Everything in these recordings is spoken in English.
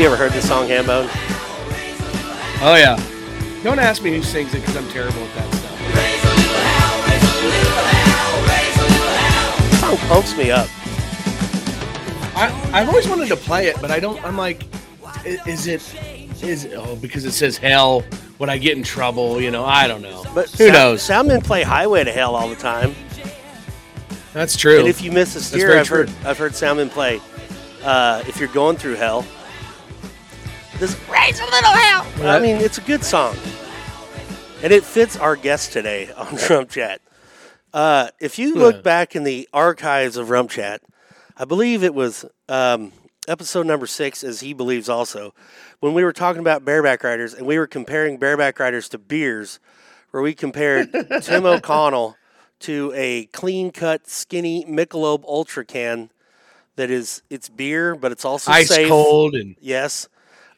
you ever heard the song Hambone? Oh yeah. Don't ask me who sings it because I'm terrible at that stuff. The song pumps me up. I, I've always wanted to play it, but I don't. I'm like, is it? Is it, oh because it says hell? Would I get in trouble? You know, I don't know. But who Sound- knows? Soundmen play Highway to Hell all the time. That's true. And if you miss a steer, I've heard true. I've heard Soundmen play. Uh, if you're going through hell, this raise a little hell. I mean, it's a good song, and it fits our guest today on Rump Chat. Uh, if you look Yeah. back in the archives of Rump Chat, I believe it was um, episode number six, as he believes also, when we were talking about bareback riders and we were comparing bareback riders to beers, where we compared Tim O'Connell to a clean cut, skinny Michelob Ultra can that is it's beer, but it's also ice safe. cold and Yes,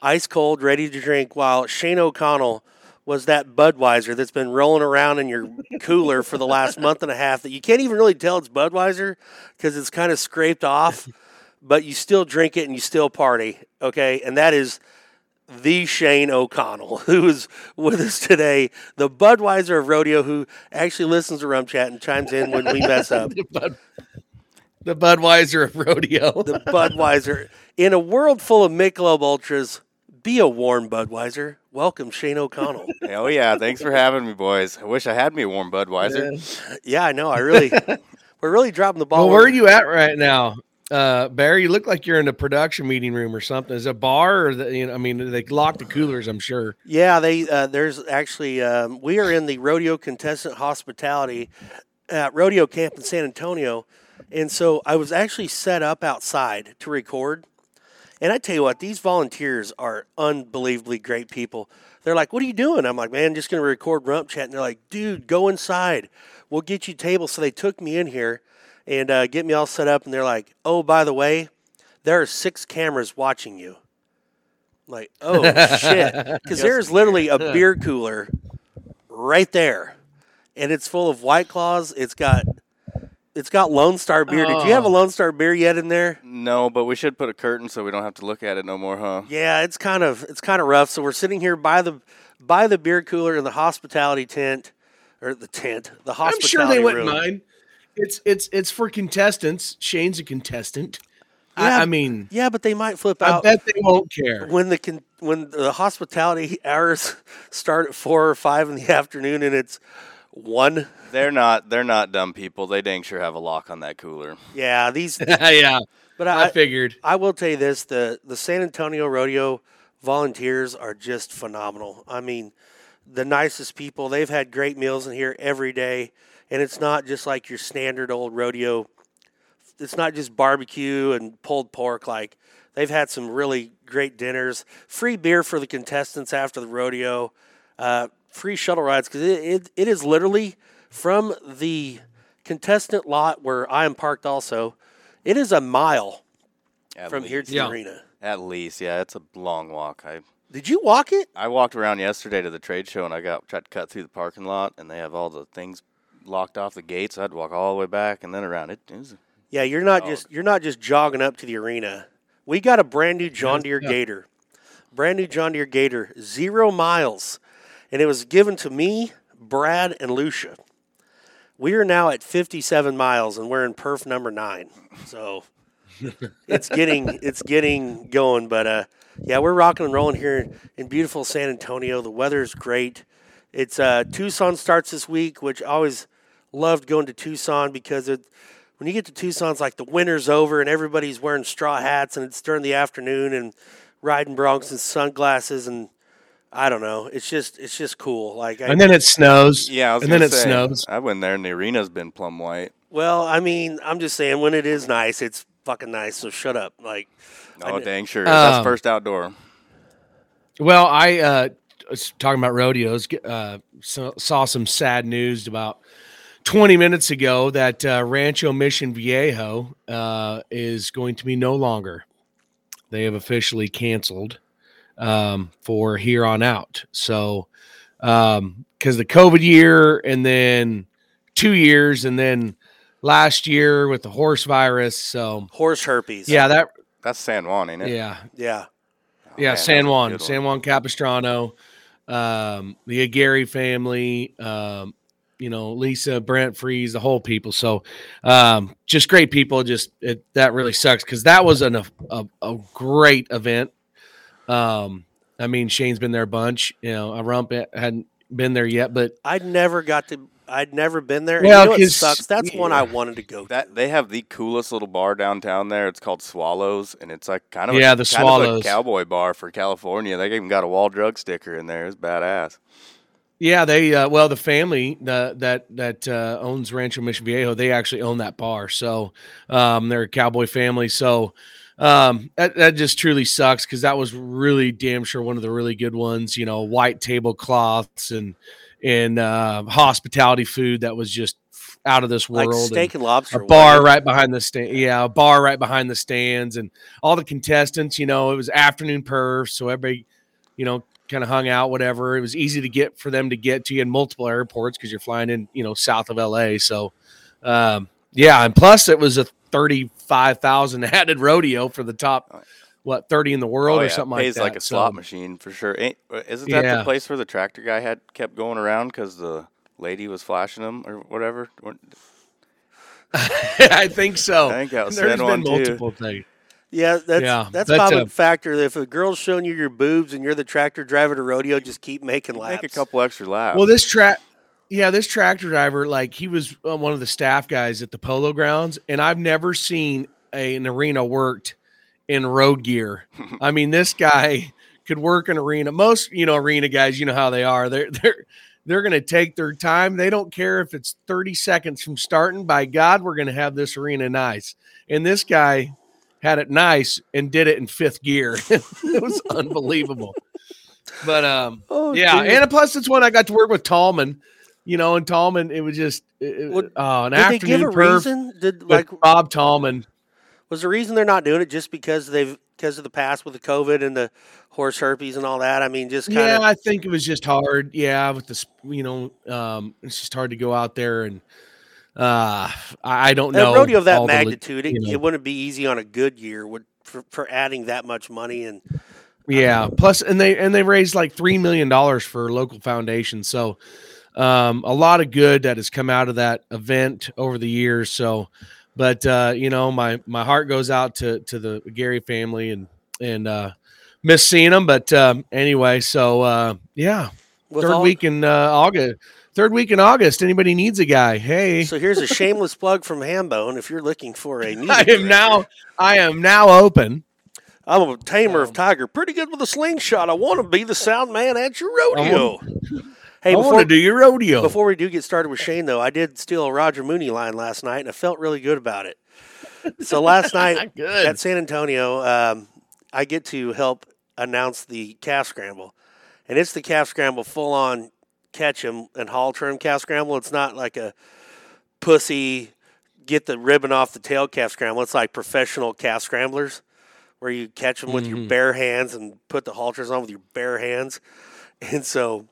ice cold, ready to drink. While Shane O'Connell was that Budweiser that's been rolling around in your cooler for the last month and a half that you can't even really tell it's Budweiser because it's kind of scraped off, but you still drink it and you still party. Okay, and that is the Shane O'Connell, who is with us today, the Budweiser of rodeo, who actually listens to Rump Chat and chimes in when we mess up. the, Bud, the Budweiser of rodeo. the Budweiser. In a world full of Michelob Ultras, be a warm Budweiser. Welcome, Shane O'Connell. Oh yeah, thanks for having me, boys. I wish I had me a warm Budweiser. yeah, I know. I really, we're really dropping the ball. well, where are you at right now, uh, Barry? You look like you're in a production meeting room or something. Is it a bar or the, you know? I mean, they lock the coolers. I'm sure. Yeah, they. Uh, there's actually. Um, we are in the rodeo contestant hospitality at rodeo camp in San Antonio, and so I was actually set up outside to record. And I tell you what, these volunteers are unbelievably great people. They're like, "What are you doing?" I'm like, "Man, just gonna record rump chat." And they're like, "Dude, go inside. We'll get you tables." So they took me in here and uh, get me all set up. And they're like, "Oh, by the way, there are six cameras watching you." I'm like, oh shit, because there's literally a beer cooler right there, and it's full of White Claws. It's got it's got Lone Star beer. Did you have a Oh. Lone Star beer yet in there? No, but we should put a curtain so we don't have to look at it no more, huh? Yeah, it's kind of it's kind of rough. So we're sitting here by the by the beer cooler in the hospitality tent or the tent, the I'm hospitality sure they wouldn't room. mind. It's it's it's for contestants. Shane's a contestant. Yeah, I, I mean, Yeah, but they might flip out. I out bet they won't care. when the con- when the hospitality hours start at four or five in the afternoon and it's one. They're not they're not dumb people. They dang sure have a lock on that cooler. Yeah, these. yeah, But I I, figured. I will tell you this: the the San Antonio Rodeo volunteers are just phenomenal. I mean, the nicest people. They've had great meals in here every day, and it's not just like your standard old rodeo. It's not just barbecue and pulled pork. Like they've had some really great dinners, free beer for the contestants after the rodeo, uh, free shuttle rides because it, it, it is literally from the contestant lot where I am parked. Also, it is a mile At from least. here to Yeah. the arena. At least, yeah, it's a long walk. I Did you walk it? I walked around yesterday to the trade show and I got tried to cut through the parking lot and they have all the things locked off the gates. I had to walk all the way back and then around. It, it was Yeah, you're not Oh. just you're not just jogging up to the arena. We got a brand new John Deere yeah. Gator, brand new John Deere Gator, zero miles, and it was given to me, Brad, and Lucia. We are now at 57 miles, and we're in perf number nine. So it's getting it's getting going. But uh, yeah, we're rocking and rolling here in, beautiful San Antonio. The weather's great. It's uh, Tucson starts this week, which I always loved going to Tucson because it, when you get to Tucson, it's like the winter's over and everybody's wearing straw hats and it's during the afternoon and riding broncs and sunglasses and I don't know. It's just it's just cool. Like I, And then it snows. yeah. I was and then gonna it say, snows. I went there and the arena's been plum white. well, I mean, I'm just saying when it is nice, it's fucking nice. So shut up. Like Oh kn- dang sure. That's Um, first outdoor. Well, I uh, was talking about rodeos. Uh, so, saw some sad news about 20 minutes ago that uh, Rancho Mission Viejo uh, is going to be no longer. They have officially canceled um, for here on out. So, because the COVID year, and then two years, and then last year with the horse virus. So, horse herpes. yeah, that, That's San Juan, ain't it? yeah, Yeah. yeah, man, San that was a Juan. San Juan Capistrano, um, the Aguirre family, um, you know, Lisa, Brent, Freeze, the whole people. So, um, just great people. Just it, that really sucks because that was an, a, a, a great event. Um, I mean, Shane's been there a bunch. You know, a rump hadn't been there yet, but I'd never got to. I'd never been there. And Well, you know what 'cause- sucks? That's one I wanted to go. to. That they have the coolest little bar downtown there. It's called Swallows, and it's like kind of Yeah, a, the kind of Swallows. a cowboy bar for California. They even got a wall drug sticker in there. It's badass. Yeah, they uh, well the family the, that that uh, owns Rancho Mission Viejo they actually own that bar, so um, they're a cowboy family. So um, that that just truly sucks because that was really damn sure one of the really good ones. You know, white tablecloths and and uh, hospitality food that was just out of this world. and- steak and lobster. a bar wasn't right behind the stand. Yeah, a bar right behind the stands, and all the contestants. You know, it was afternoon perf, so everybody, you know, kind of hung out. Whatever. It was easy to get for them to get to you in multiple airports because you're flying in, you know, south of LA. So, um, yeah, and plus it was a thirty-five thousand added rodeo for the top, what thirty in the world oh, or yeah, something pays like that. Pays like a So- slot machine for sure. Ain't, uh, isn't that Yeah. the place where the tractor guy had kept going around because the lady was flashing him or whatever? I think so. I think that was There's San been too. multiple things. Yeah, that's Yeah, that's but, common uh, factor. If a girl's showing you your boobs and you're the tractor driver to rodeo, just keep making laps. Make a couple extra laps. Well, this track, yeah, this tractor driver, like he was uh, one of the staff guys at the polo grounds, and I've never seen a, an arena worked in road gear. I mean, this guy could work an arena. Most, you know, arena guys, you know how they are. They're they're they're going to take their time. They don't care if it's 30 seconds from starting. By God, we're going to have this arena nice. And this guy had it nice and did it in fifth gear. it was unbelievable. But um Oh, yeah, dude. and plus it's when I got to work with Tallman, you know, and Tallman, it was just it, What- oh, an did they afternoon give a reason? Did like Bob Tallman. was the reason they're not doing it just because they've because of the past with the COVID and the horse herpes and all that? I mean, just kind Yeah, I think it was just hard. Yeah, with this, you know, um, it's just hard to go out there and uh, I, don't know. a rodeo of that all the magnitude. it, know. it wouldn't be easy on a good year would for, for adding that much money and Yeah. Plus, and they and they raised like three million dollars for local foundations. So, um, a lot of good that has come out of that event over the years. So, but uh, you know, my my heart goes out to to the Gary family and and uh, miss seeing them. But um, anyway, so uh, yeah, with third all- week in uh, August. Third week in August. Anybody needs a guy? Hey, So here's a shameless plug from Hambone. If you're looking for a I am now. I am now open. I'm a tamer Um, of tiger, pretty good with a slingshot. I want to be the sound man at your rodeo. Hey, I want to do your rodeo. before we do get started with Shane, though, I did steal a Roger Mooney line last night, and I felt really good about it. So last night at San Antonio, um, I get to help announce the calf scramble, and it's the calf scramble full on catch 'em and haul trim calf scramble. It's not like a pussy get the ribbon off the tail calf scramble. It's like professional calf scramblers where you catch them with your bare hands and put the halters on with your bare hands. And so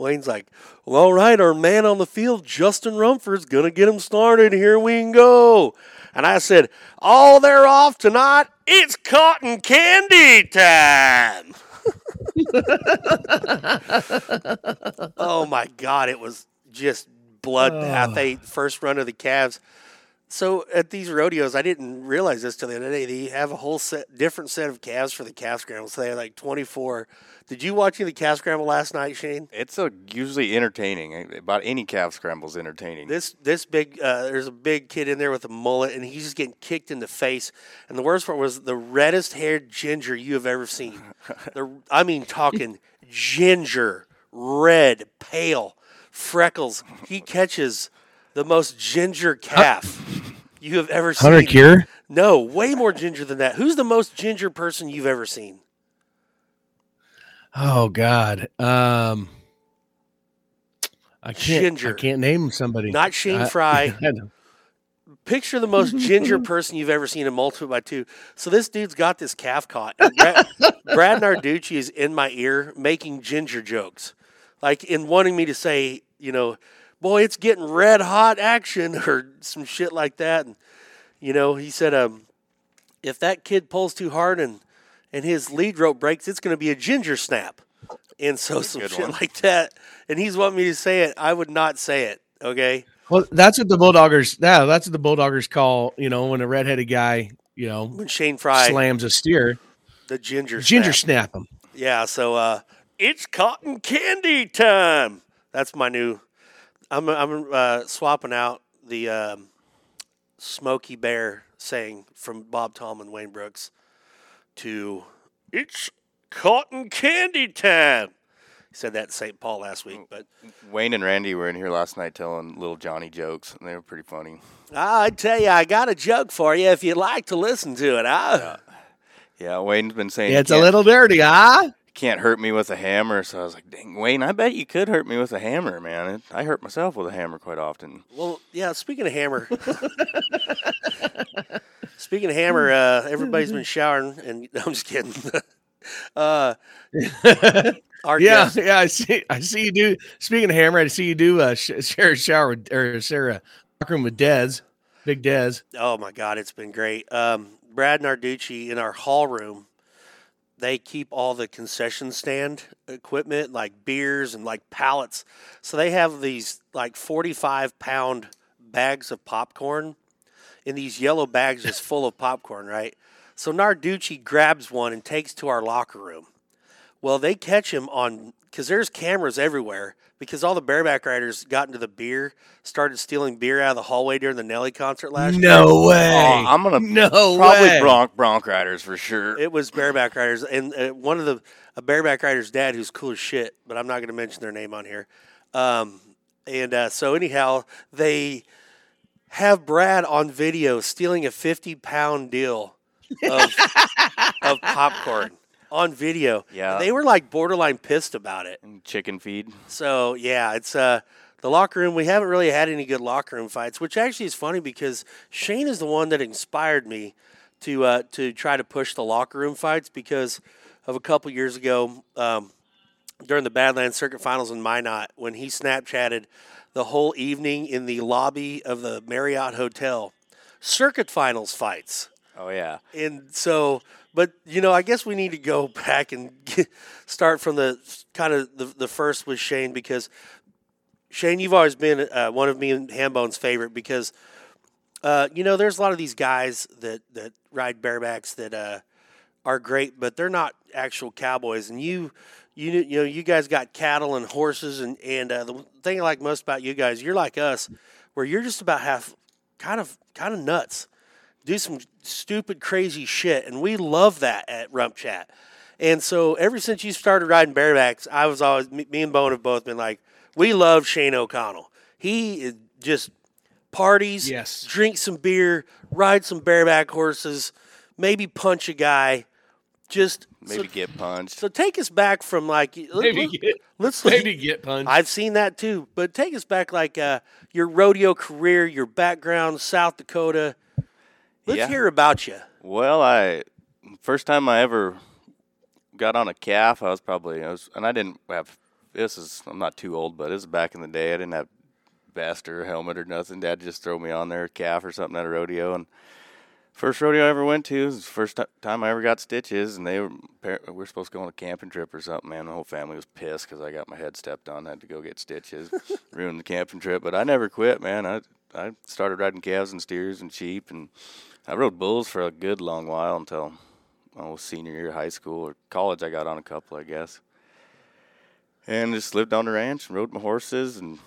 Wayne's like, well, all right, our man on the field, Justin Rumford's going to get him started. Here we can go. And I said, oh, they're off tonight. It's cotton candy time. oh, my God. It was just bloodbath. They first run of the calves. So at these rodeos, I didn't realize this till the other day. They have a whole set, different set of calves for the calf scramble. So they have like 24. Did you watch the calf scramble last night, Shane? it's a, usually entertaining. About any calf scramble is entertaining. This this big uh, there's a big kid in there with a mullet, and he's just getting kicked in the face. And the worst part was the reddest haired ginger you have ever seen. the I mean, talking ginger, red, pale, freckles. He catches the most ginger calf you have ever seen. Hunter Cure. No, way more ginger than that. Who's the most ginger person you've ever seen? Oh God. Um I can't Ginger. I can't name somebody. Not Shane Frey. I. Picture the most ginger person you've ever seen in multiply by two. So this dude's got this calf caught. And Brad, Brad Narducci is in my ear making ginger jokes, like in wanting me to say, you know, boy, it's getting red hot action or some shit like that. And you know, he said, um, if that kid pulls too hard and and his lead rope breaks, it's going to be a ginger snap. And so some shit one. like that. And he's wanting me to say it. I would not say it. Okay. Well, that's what the Bulldoggers. Yeah, that's what the Bulldoggers call. You know, when a redheaded guy, you know, When Shane Frey, slams a steer, the ginger ginger snap. snap him. Yeah, so uh, it's cotton candy time. That's my new. I'm I'm uh, swapping out the um, Smoky Bear saying from Bob Tallman and Wayne Brooks to it's cotton candy time. He said that in St. Paul last week, but Wayne and Randy were in here last night telling little Johnny jokes, and they were pretty funny. I tell you, I got a joke for you if you'd like to listen to it. I, Yeah, Wayne's been saying It's a little dirty, huh? Can't hurt me with a hammer. So I was like, dang, Wayne, I bet you could hurt me with a hammer, man. It, I hurt myself with a hammer quite often. Well, yeah. Speaking of hammer, speaking of hammer, uh, everybody's been showering, and no, I'm just kidding. uh, our Yeah, guest, yeah. I see. I see you do. Speaking of hammer, I see you do uh, share a shower with, or Sarah locker room with Dez, Big Dez. oh my God, it's been great. Um, Brad Narducci in our hall room, they keep all the concession stand equipment like beers and like pallets. So they have these like 45 pound bags of popcorn in these yellow bags just full of popcorn, right? So Narducci grabs one and takes to our locker room. Well, they catch him on because there's cameras everywhere because all the bareback riders got into the beer, started stealing beer out of the hallway during the Nelly concert last year. No way. Oh, I'm gonna no probably way. Bronc Bronc riders for sure. It was bareback riders, and uh, one of the a bareback rider's dad, who's cool as shit, but I'm not going to mention their name on here. Um, and uh, so anyhow, they have Brad on video stealing a 50 pound deal of, of popcorn on video. Yeah. they were like borderline pissed about it. And chicken feed. So yeah, it's uh the locker room. We haven't really had any good locker room fights, which actually is funny because Shane is the one that inspired me to uh, to try to push the locker room fights because of a couple years ago um, during the Badlands Circuit Finals in Minot when he Snapchatted the whole evening in the lobby of the Marriott Hotel Circuit Finals fights. Oh yeah. And so, but you know, I guess we need to go back and get, start from the kind of the, the first with Shane because Shane, you've always been uh, one of me and Hambone's favorite because uh, you know there's a lot of these guys that that ride barebacks that uh, are great, but they're not actual cowboys. And you, you you know, you guys got cattle and horses, and and uh, the thing I like most about you guys, you're like us, where you're just about half kind of kind of nuts do some stupid, crazy shit, and we love that at Rump Chat. And so, ever since you started riding barebacks, I was always me, me and Bone have both been like, we love Shane O'Connell. He is just parties, Yes. drink some beer, ride some bareback horses, maybe punch a guy. Just Maybe so, get punched. so take us back from like let- Maybe let- get, let's maybe get punched. I've seen that too, but take us back like uh, your rodeo career, your background, South Dakota. Let's Yeah. hear about you. Well, I first time I ever got on a calf, I was probably I was, and I didn't have. This is I'm not too old, but is back in the day. I didn't have vest or helmet or nothing. Dad just throw me on there, calf or something at a rodeo, and first rodeo I ever went to was the first ti- time I ever got stitches, and they were we were supposed to go on a camping trip or something. Man, the whole family was pissed because I got my head stepped on. I had to go get stitches, ruined the camping trip. But I never quit, man. I I started riding calves and steers and sheep, and I rode bulls for a good long while until almost senior year of high school or college. I got on a couple, I guess, and just lived on the ranch and rode my horses and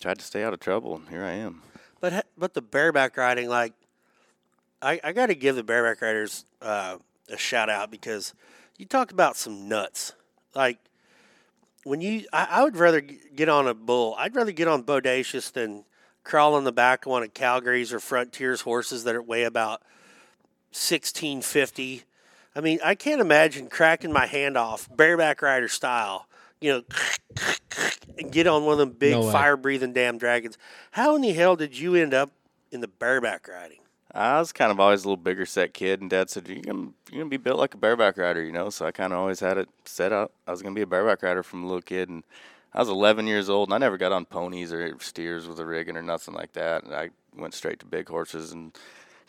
tried to stay out of trouble. And here I am. But but the bareback riding, like, I, I got to give the bareback riders uh, a shout out because you talk about some nuts. Like when you, I, I would rather get on a bull. I'd rather get on bodacious than crawl on the back of one of Calgary's or Frontiers horses that weigh about sixteen fifty. I mean, I can't imagine cracking my hand off bareback rider style. You know, and get on one of them big No fire breathing damn dragons. How in the hell did you end up in the bareback riding? I was kind of always a little bigger set kid, and Dad said, "You're gonna, you're gonna be built like a bareback rider," you know. So I kind of always had it set up. I was gonna be a bareback rider from a little kid, and I was 11 years old, and I never got on ponies or steers with a rigging or nothing like that. And I went straight to big horses and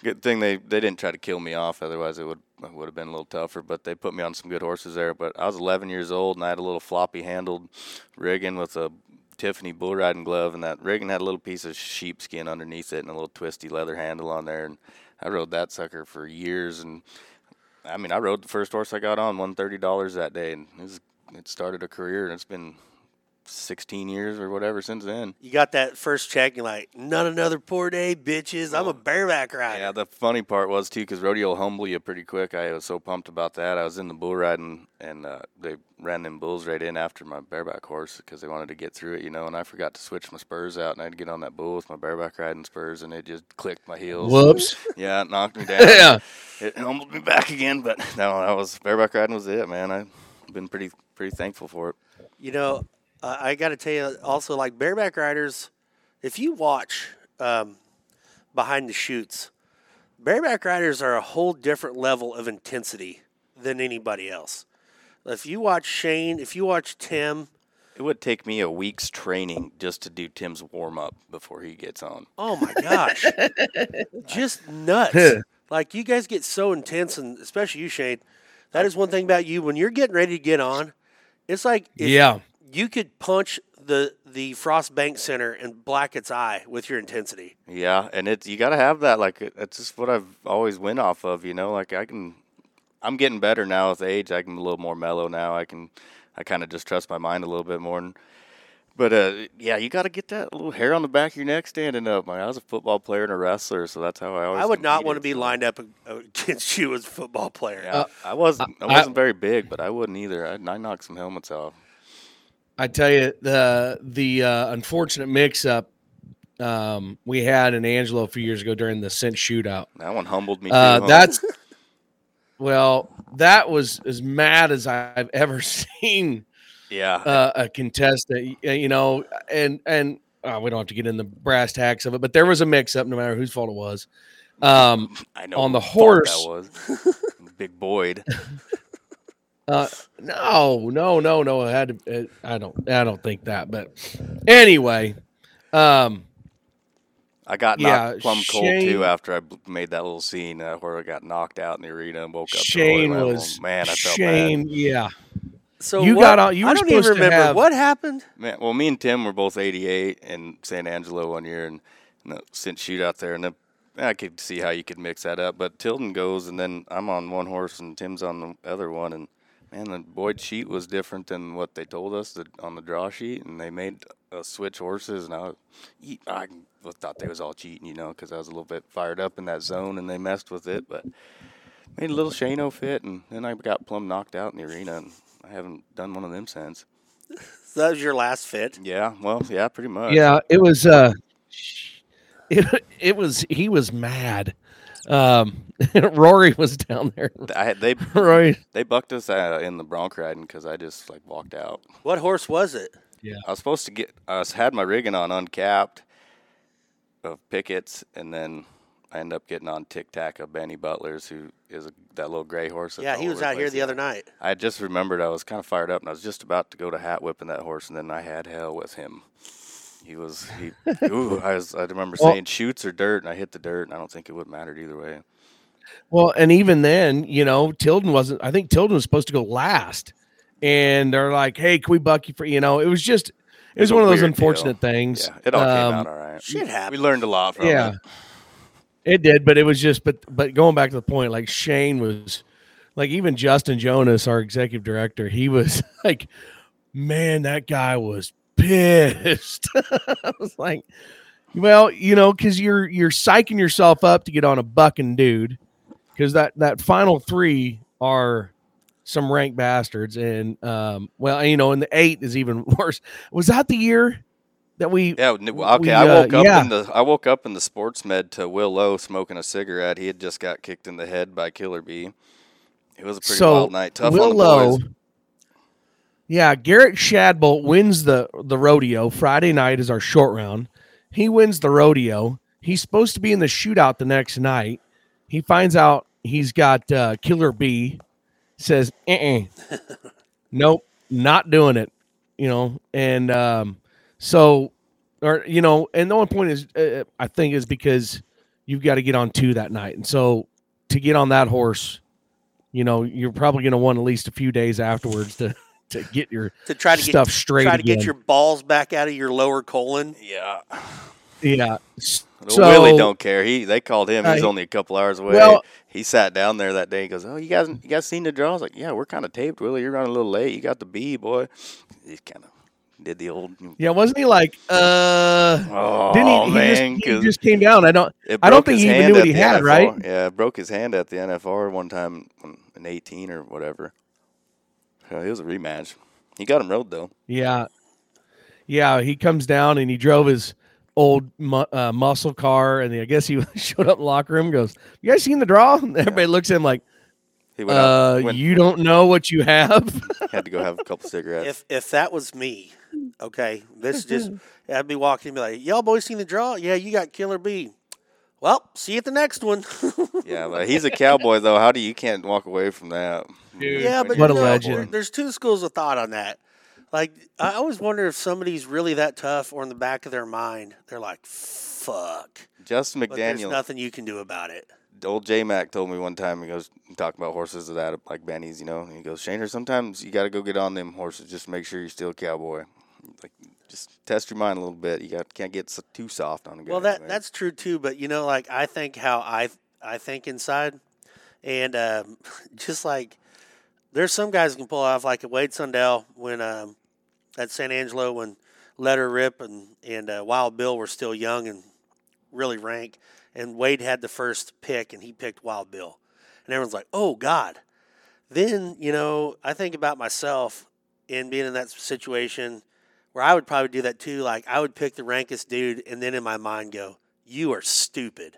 Good thing they, they didn't try to kill me off. Otherwise, it would would have been a little tougher. But they put me on some good horses there. But I was 11 years old and I had a little floppy handled rigging with a Tiffany bull riding glove, and that rigging had a little piece of sheepskin underneath it and a little twisty leather handle on there. And I rode that sucker for years. And I mean, I rode the first horse I got on, won thirty dollars that day, and it, was, it started a career. And it's been 16 years or whatever since then. You got that first check, and like, not another poor day, bitches. I'm a bareback rider. Yeah, the funny part was too, because rodeo will humble you pretty quick. I was so pumped about that. I was in the bull riding, and uh, they ran them bulls right in after my bareback horse because they wanted to get through it, you know. And I forgot to switch my spurs out, and I had to get on that bull with my bareback riding spurs, and it just clicked my heels. Whoops. Yeah, it knocked me down. yeah. It humbled me back again, but no, that was bareback riding was it, man. I've been pretty pretty thankful for it. You know, uh, I got to tell you also, like bareback riders, if you watch um, behind the chutes, bareback riders are a whole different level of intensity than anybody else. If you watch Shane, if you watch Tim, It would take me a week's training just to do Tim's warm up before he gets on. oh my gosh, just nuts. like you guys get so intense, and especially you, Shane. That is one thing about you. When you're getting ready to get on, it's like if Yeah. You could punch the the Frost Bank Center and black its eye with your intensity. Yeah, and it's you got to have that. Like it- it's just what I've always went off of. You know, like I can, I'm getting better now with age. I can a little more mellow now. I can, I kind of just trust my mind a little bit more. And, but uh, yeah, you got to get that little hair on the back of your neck standing up. Like, I was a football player and a wrestler, so that's how I always. I would not want to be lined up against you as a football player. Yeah, I wasn't. I I- wasn't very big, but I wouldn't either. I, I knocked some helmets off. I tell you the the uh, unfortunate mix-up um, we had in Angelo a few years ago during the Cinch shootout. That one humbled me. Uh, that's well, that was as mad as I've ever seen yeah. uh, a contestant. You know, and and uh, we don't have to get in the brass tacks of it, but there was a mix-up, no matter whose fault it was. Um, I know on the horse- that was Big Boyd. Uh, no, no, no, no. I had to. uh, I don't. I don't think that. But anyway, um, I got Yeah, knocked plumb cold too after I made that little scene uh, where I got knocked out in the arena and woke up. Shane oil level. was man, I felt Shane. Yeah, So You what- got on- you I were don't even supposed to remember have- what happened. Man, well, me and Tim were both 88 in San Angelo one year, and, and the Cinch shoot out there, and the, I could see how you could mix that up. But Tilden goes, and then I'm on one horse, and Tim's on the other one, and man, the Boyd sheet was different than what they told us that on the draw sheet, and they made us switch horses, and I, was- I thought they was all cheating, you know, because I was a little bit fired up in that zone, and they messed with it, but made a little Shano fit, and then I got plumb knocked out in the arena, and I haven't done one of them since. So that was your last fit. Yeah, well, yeah, pretty much. yeah. It was. Uh, it it was. He was mad. Um, Rory was down there. I had, they Rory. they bucked us uh, in the bronc riding because I just like walked out. What horse was it? Yeah, I was supposed to get. I was had my rigging on uncapped of pickets, and then I ended up getting on Tic Tac of Benny Beutler's, who is a, that little gray horse. Yeah, he was out here the other night. I just remembered I was kind of fired up, and I was just about to go to hat whipping that horse, and then I had hell with him. He was he. ooh, I was. I remember Well- saying chutes or dirt, and I hit the dirt, and I don't think it would have mattered either way. Well, and even then, you know, Tilden wasn't. I think Tilden was supposed to go last, and they're like, "Hey, can we buck you for?" You know, it was just. It was a one of those weird deal. unfortunate things. Yeah, it all came Um, out all right. Shit We learned a lot from yeah, it. it did, but it was just. But but going back to the point, like Shane was, like even Justin Jonas, our executive director, he was like, "Man, that guy was pissed." I was like, "Well, you know, because you're you're psyching yourself up to get on a bucking dude, because that that final three are." Some rank bastards, and um, well, you know, and the eight is even worse. Was that the year that we Yeah. Okay. We, I uh, woke up yeah. in the I woke up in the sports med to Will Lowe smoking a cigarette. He had just got kicked in the head by Killer Bee. It was a pretty so wild night. Tough Will on the Lowe- boys. Yeah, Garrett Shadbolt wins the the rodeo. Friday night is our short round. He wins the rodeo. He's supposed to be in the shootout the next night. He finds out he's got uh, Killer B. Says, uh-uh. nope, not doing it. You know, and um, so, or you know, and the only point is, uh, I think, is because you've got to get on two that night. And so to get on that horse, you know, you're probably going to want at least a few days afterwards to to get your to try to stuff get straight. try to again. get your balls back out of your lower colon. Yeah. yeah. Well, So Willie don't care. He they called him. He's Uh, only a couple hours away. well- he sat down there that day. He goes, "Oh, you guys, you guys seen the draw?" I was like, "Yeah, we're kind of taped, Willie. You're running a little late. You got the B, boy." He kind of did the old. Yeah, wasn't he like? Uh, Oh didn't he? He, man, just, he 'cause just came down. I don't. I don't think he even knew what he had, NFR. right? Yeah, broke his hand at the NFR one time when- in 18 or whatever. Yeah, it was a rematch. He got him rode though. Yeah, yeah. He comes down and he drove his old mu- uh, muscle car, and I guess he showed up in the locker room. and Goes, you guys seen the draw? And everybody looks at him like, He went uh, out, went, you don't know what you have. had to go have a couple cigarettes. If if that was me, okay, this just I'd be walking and be like, "Y'all boys seen the draw? Yeah, you got Killer B. Well, see you at the next one." Yeah, but he's a cowboy though. How do you, you can't walk away from that? yeah, but What a know, legend. There's two schools of thought on that. Like I always wonder if somebody's really that tough, or in the back of their mind, they're like, "Fuck," Justin but there's McDaniel, nothing you can do about it. old J Mac told me one time. He goes talking about horses of that like bennies, you know. And he goes, Shaner, sometimes you got to go get on them horses just make sure you're still a cowboy. Like just test your mind a little bit. You got can't get so, too soft on a guy. Well, that anyway. that's true too. But you know, like I think how I I think inside, and um, just like there's some guys can pull off like Wade Sundell when um, at San Angelo when Letter Rip and and uh, Wild Bill were still young and really rank, and Wade had the first pick and he picked Wild Bill, and everyone's like, oh God. Then you know I think about myself in being in that situation where I would probably do that too. Like I would pick the rankest dude, and then in my mind go, "You are stupid,"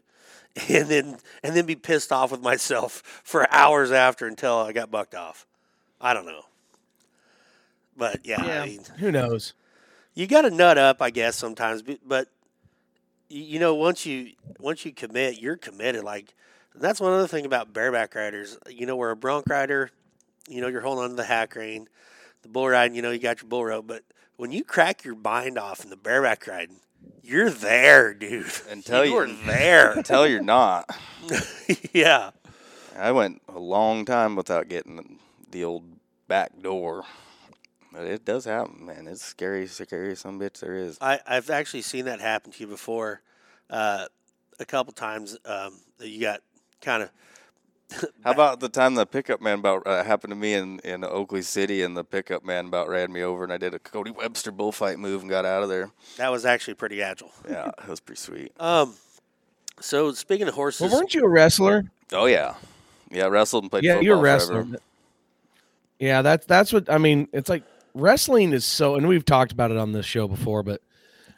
and then and then be pissed off with myself for hours after until I got bucked off. I don't know, but yeah, I mean, Who knows? you got to nut up, I guess, sometimes. But, but you you know, once you once you commit, you're committed. Like that's one other thing about bareback riders. You know, where a bronc rider, you know, you're holding on to the hack rein. The bull riding, you know, you got your bull rope. But when you crack your bind off in the bareback riding, you're there, dude. Until you you- are there. Until you're not. yeah. I went a long time without getting the old back door. But it does happen, man. It's scary, scary some bitch there is. I, I've actually seen that happen to you before, uh, a couple times. Um, that you got kind of How about the time the pickup man about uh, happened to me in, in Oakley City, and the pickup man about ran me over, and I did a Cody Webster bullfight move and got out of there. that was actually pretty agile. Yeah, that was pretty sweet. Um, so speaking of horses, Well, weren't you a wrestler? Oh yeah, yeah. Wrestled and played. Yeah, football you're a wrestler. forever. Yeah, that's that's what I mean. It's like wrestling is so, and we've talked about it on this show before, but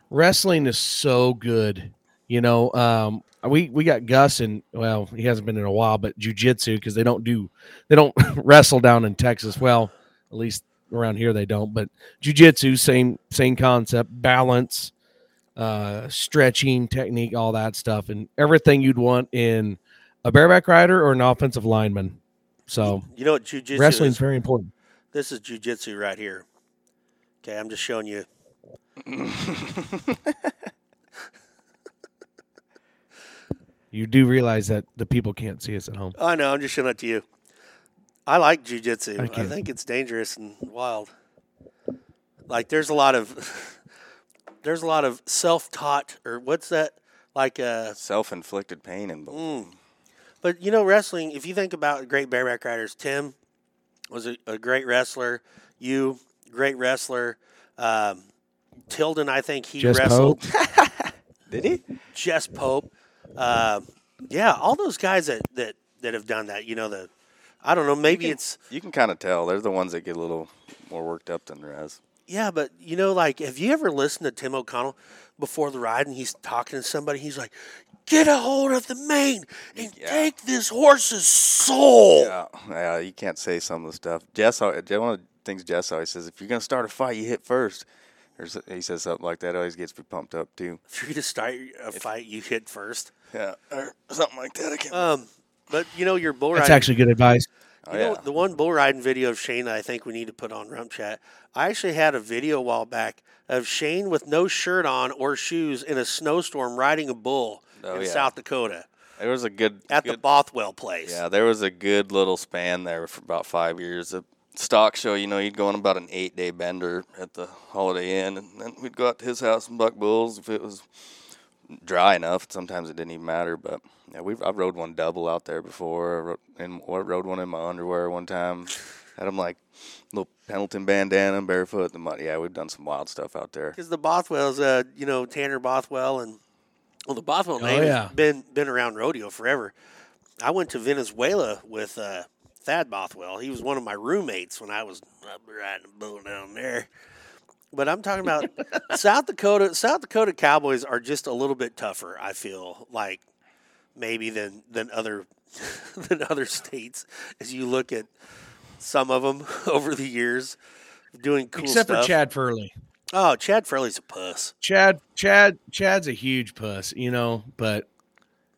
wrestling is so good. You know, um, we we got Gus and well, he hasn't been in a while, but jujitsu because they don't do they don't wrestle down in Texas. Well, at least around here they don't. But jujitsu, same same concept, balance, uh, stretching technique, all that stuff, and everything you'd want in a bareback rider or an offensive lineman. So you know what jujitsu wrestling's is? very important. This is jujitsu right here. Okay, I'm just showing you. You do realize that the people can't see us at home. I know. I'm just showing it to you. I like jujitsu. Thank I think it's dangerous and wild. Like there's a lot of there's a lot of self-taught or what's that like uh Self-inflicted pain and Mm. But you know, wrestling. If you think about great bareback riders, Tim was a, a great wrestler. You, great wrestler. Um, Tilden, I think he Jess wrestled. did he? Jess Pope. Um yeah, all those guys that, that that have done that. You know, the I don't know. Maybe it's You can kind of tell. They're the ones that get a little more worked up than the yeah, but you know, like, have you ever listened to Tim O'Connell before the ride and he's talking to somebody? He's like, "Get a hold of the mane and Yeah. take this horse's soul." Yeah, yeah. You can't say some of the stuff. Jess, al- one of the things Jess always says: if you're gonna start a fight, you hit first. Or he says something like that. Always gets me pumped up too. If you're gonna start a fight, you hit first. Yeah, or something like that. I can't. Um, but you know your bull riding. That's riding. actually good advice. oh you yeah. know, the one bull riding video of Shane that I think we need to put on Rump Chat. I actually had a video a while back of Shane with no shirt on or shoes in a snowstorm riding a bull. Oh, in yeah. South Dakota There was a good at the Bothwell place. Yeah, there was a good little span there for about five years. The stock show, you know, you'd go on about an eight day bender at the Holiday Inn, and then we'd go out to his house and buck bulls if it was dry enough. Sometimes it didn't even matter, but yeah, we've I've rode one double out there before. I rode, and I rode one in my underwear one time. Had him like little Pendleton bandana, barefoot. The mud. Yeah, we've done some wild stuff out there. because the Bothwells, uh, you know, Tanner Bothwell and well, the Bothwell Oh, name yeah. has been been around rodeo forever. I went to Venezuela with uh, Thad Bothwell. He was one of my roommates when I was riding a bull down there. But I'm talking about South Dakota. South Dakota Cowboys are just a little bit tougher. I feel like maybe than than other than other states. As you look at some of them over the years, doing cool Except stuff. for Chad Ferley. Oh, Chad Ferley's a puss. Chad, Chad, Chad's a huge puss, you know. But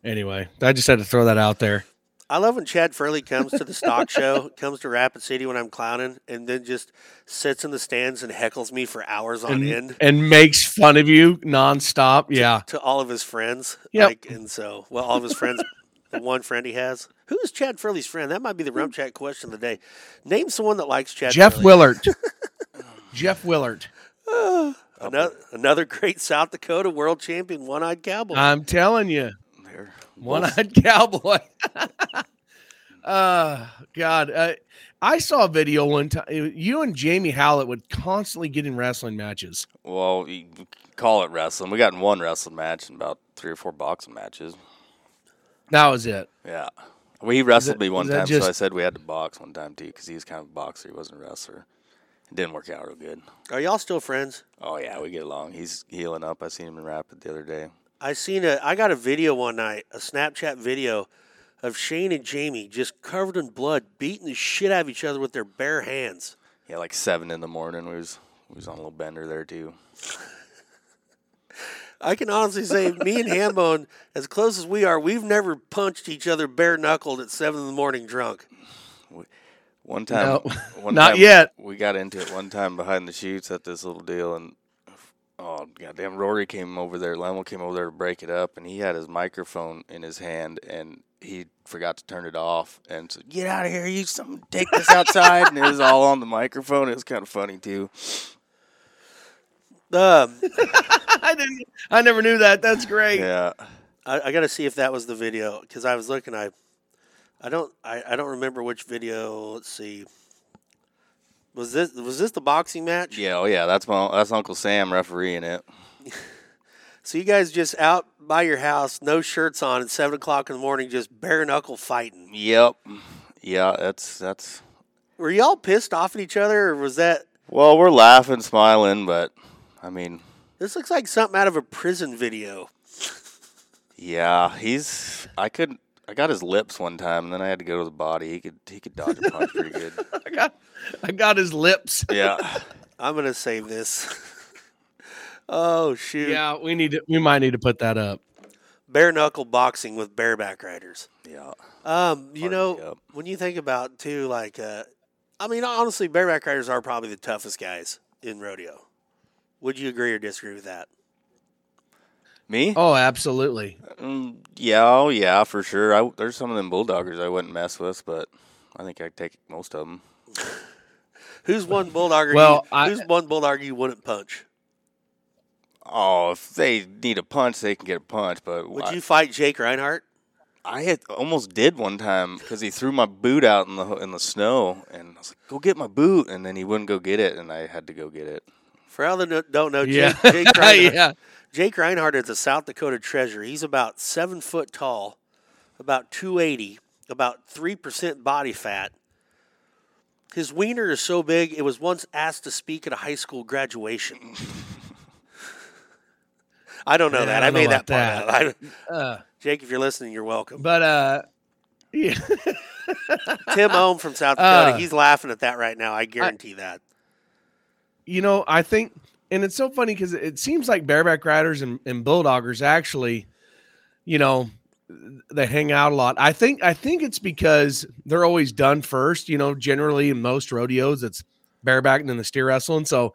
anyway, I just had to throw that out there. I love when Chad Ferley comes to the stock show, comes to Rapid City when I'm clowning, and then just sits in the stands and heckles me for hours on and, end and makes fun of you nonstop. Yeah. to all of his friends. Yeah, Like, and so, well, all of his friends, the one friend he has. Who is Chad Ferley's friend? That might be the hmm. Rump Chat question of the day. Name someone that likes Chad Jeff Ferley. Willert. Jeff Willert. Another, another great South Dakota world champion, one eyed cowboy. I'm telling you, There. One-eyed cowboy. uh God, uh, I saw a video one time. You and Jamie Howlett would constantly get in wrestling matches. Well, you call it wrestling. We got in one wrestling match and about three or four boxing matches. That was it. Yeah. Well, he wrestled that- me one is that time, so I said we had to box one time too, because he was kind of a boxer. He wasn't a wrestler. It didn't work out real good. Are y'all still friends? Oh yeah, we get along. He's healing up. I seen him in Rapid the other day. I seen a I got a video one night, a Snapchat video of Shane and Jamie just covered in blood, beating the shit out of each other with their bare hands. Yeah, like seven in the morning. We was we was on a little bender there too. I can honestly say, me and Hambone, as close as we are, we've never punched each other bare knuckled at seven in the morning drunk. One time, No, one not time yet. We got into it one time behind the chutes at this little deal, and oh goddamn, Rory came over there. Lemmel came over there to break it up, and he had his microphone in his hand, and he forgot to turn it off, and said, "Get out of here! You some take this outside!" and it was all on the microphone. It was kind of funny too. Um, I didn't. I never knew that. That's great. Yeah, I, I got to see if that was the video because I was looking. I, I don't. I, I don't remember which video. Let's see. Was this was this the boxing match? yeah, oh yeah. That's my that's Uncle Sam refereeing it. So you guys just out by your house, no shirts on, at seven o'clock in the morning, just bare knuckle fighting. Yep, yeah. That's that's. Were y'all pissed off at each other, or was that? Well, we're laughing, smiling, but I mean, This looks like something out of a prison video. Yeah, he's. I could. I got his lips one time, and then I had to go to the body. He could. He could dodge a punch pretty good. I got. I got his lips. Yeah. I'm gonna save this. oh shoot! Yeah, we need to. We might need to put that up. Bare knuckle boxing with bareback riders. Yeah. Um, you Hard know, when you think about too, like, uh, I mean, honestly, bareback riders are probably the toughest guys in rodeo. Would you agree or disagree with that? Me? Oh, absolutely. Mm, yeah. Oh, yeah, for sure. I, there's some of them bulldoggers I wouldn't mess with, but I think I'd take most of them. Who's one bulldogger? Well, you, I- who's one bulldogger you wouldn't punch? Oh, if they need a punch, they can get a punch. But Would I, you fight Jake Reinhardt? I had almost did one time because he threw my boot out in the in the snow, and I was like, "Go get my boot," and then he wouldn't go get it, and I had to go get it. For all that don't know, Yeah. Jake, Jake Reinhardt, yeah. Jake Reinhardt is a South Dakota treasure. He's about seven foot tall, about 280, about 3% body fat. His wiener is so big, it was once asked to speak at a high school graduation. I don't know Yeah, that. I I, made that part up. I- Uh, Jake, if you're listening, you're welcome. but uh, yeah. Tim Ohm from South Dakota, Uh, he's laughing at that right now. I guarantee that. you know, I think, and it's so funny because it seems like bareback riders and, and bulldoggers actually, you know, they hang out a lot. I think, I think it's because they're always done first. You know, generally in most rodeos, it's bareback and then the steer wrestling. So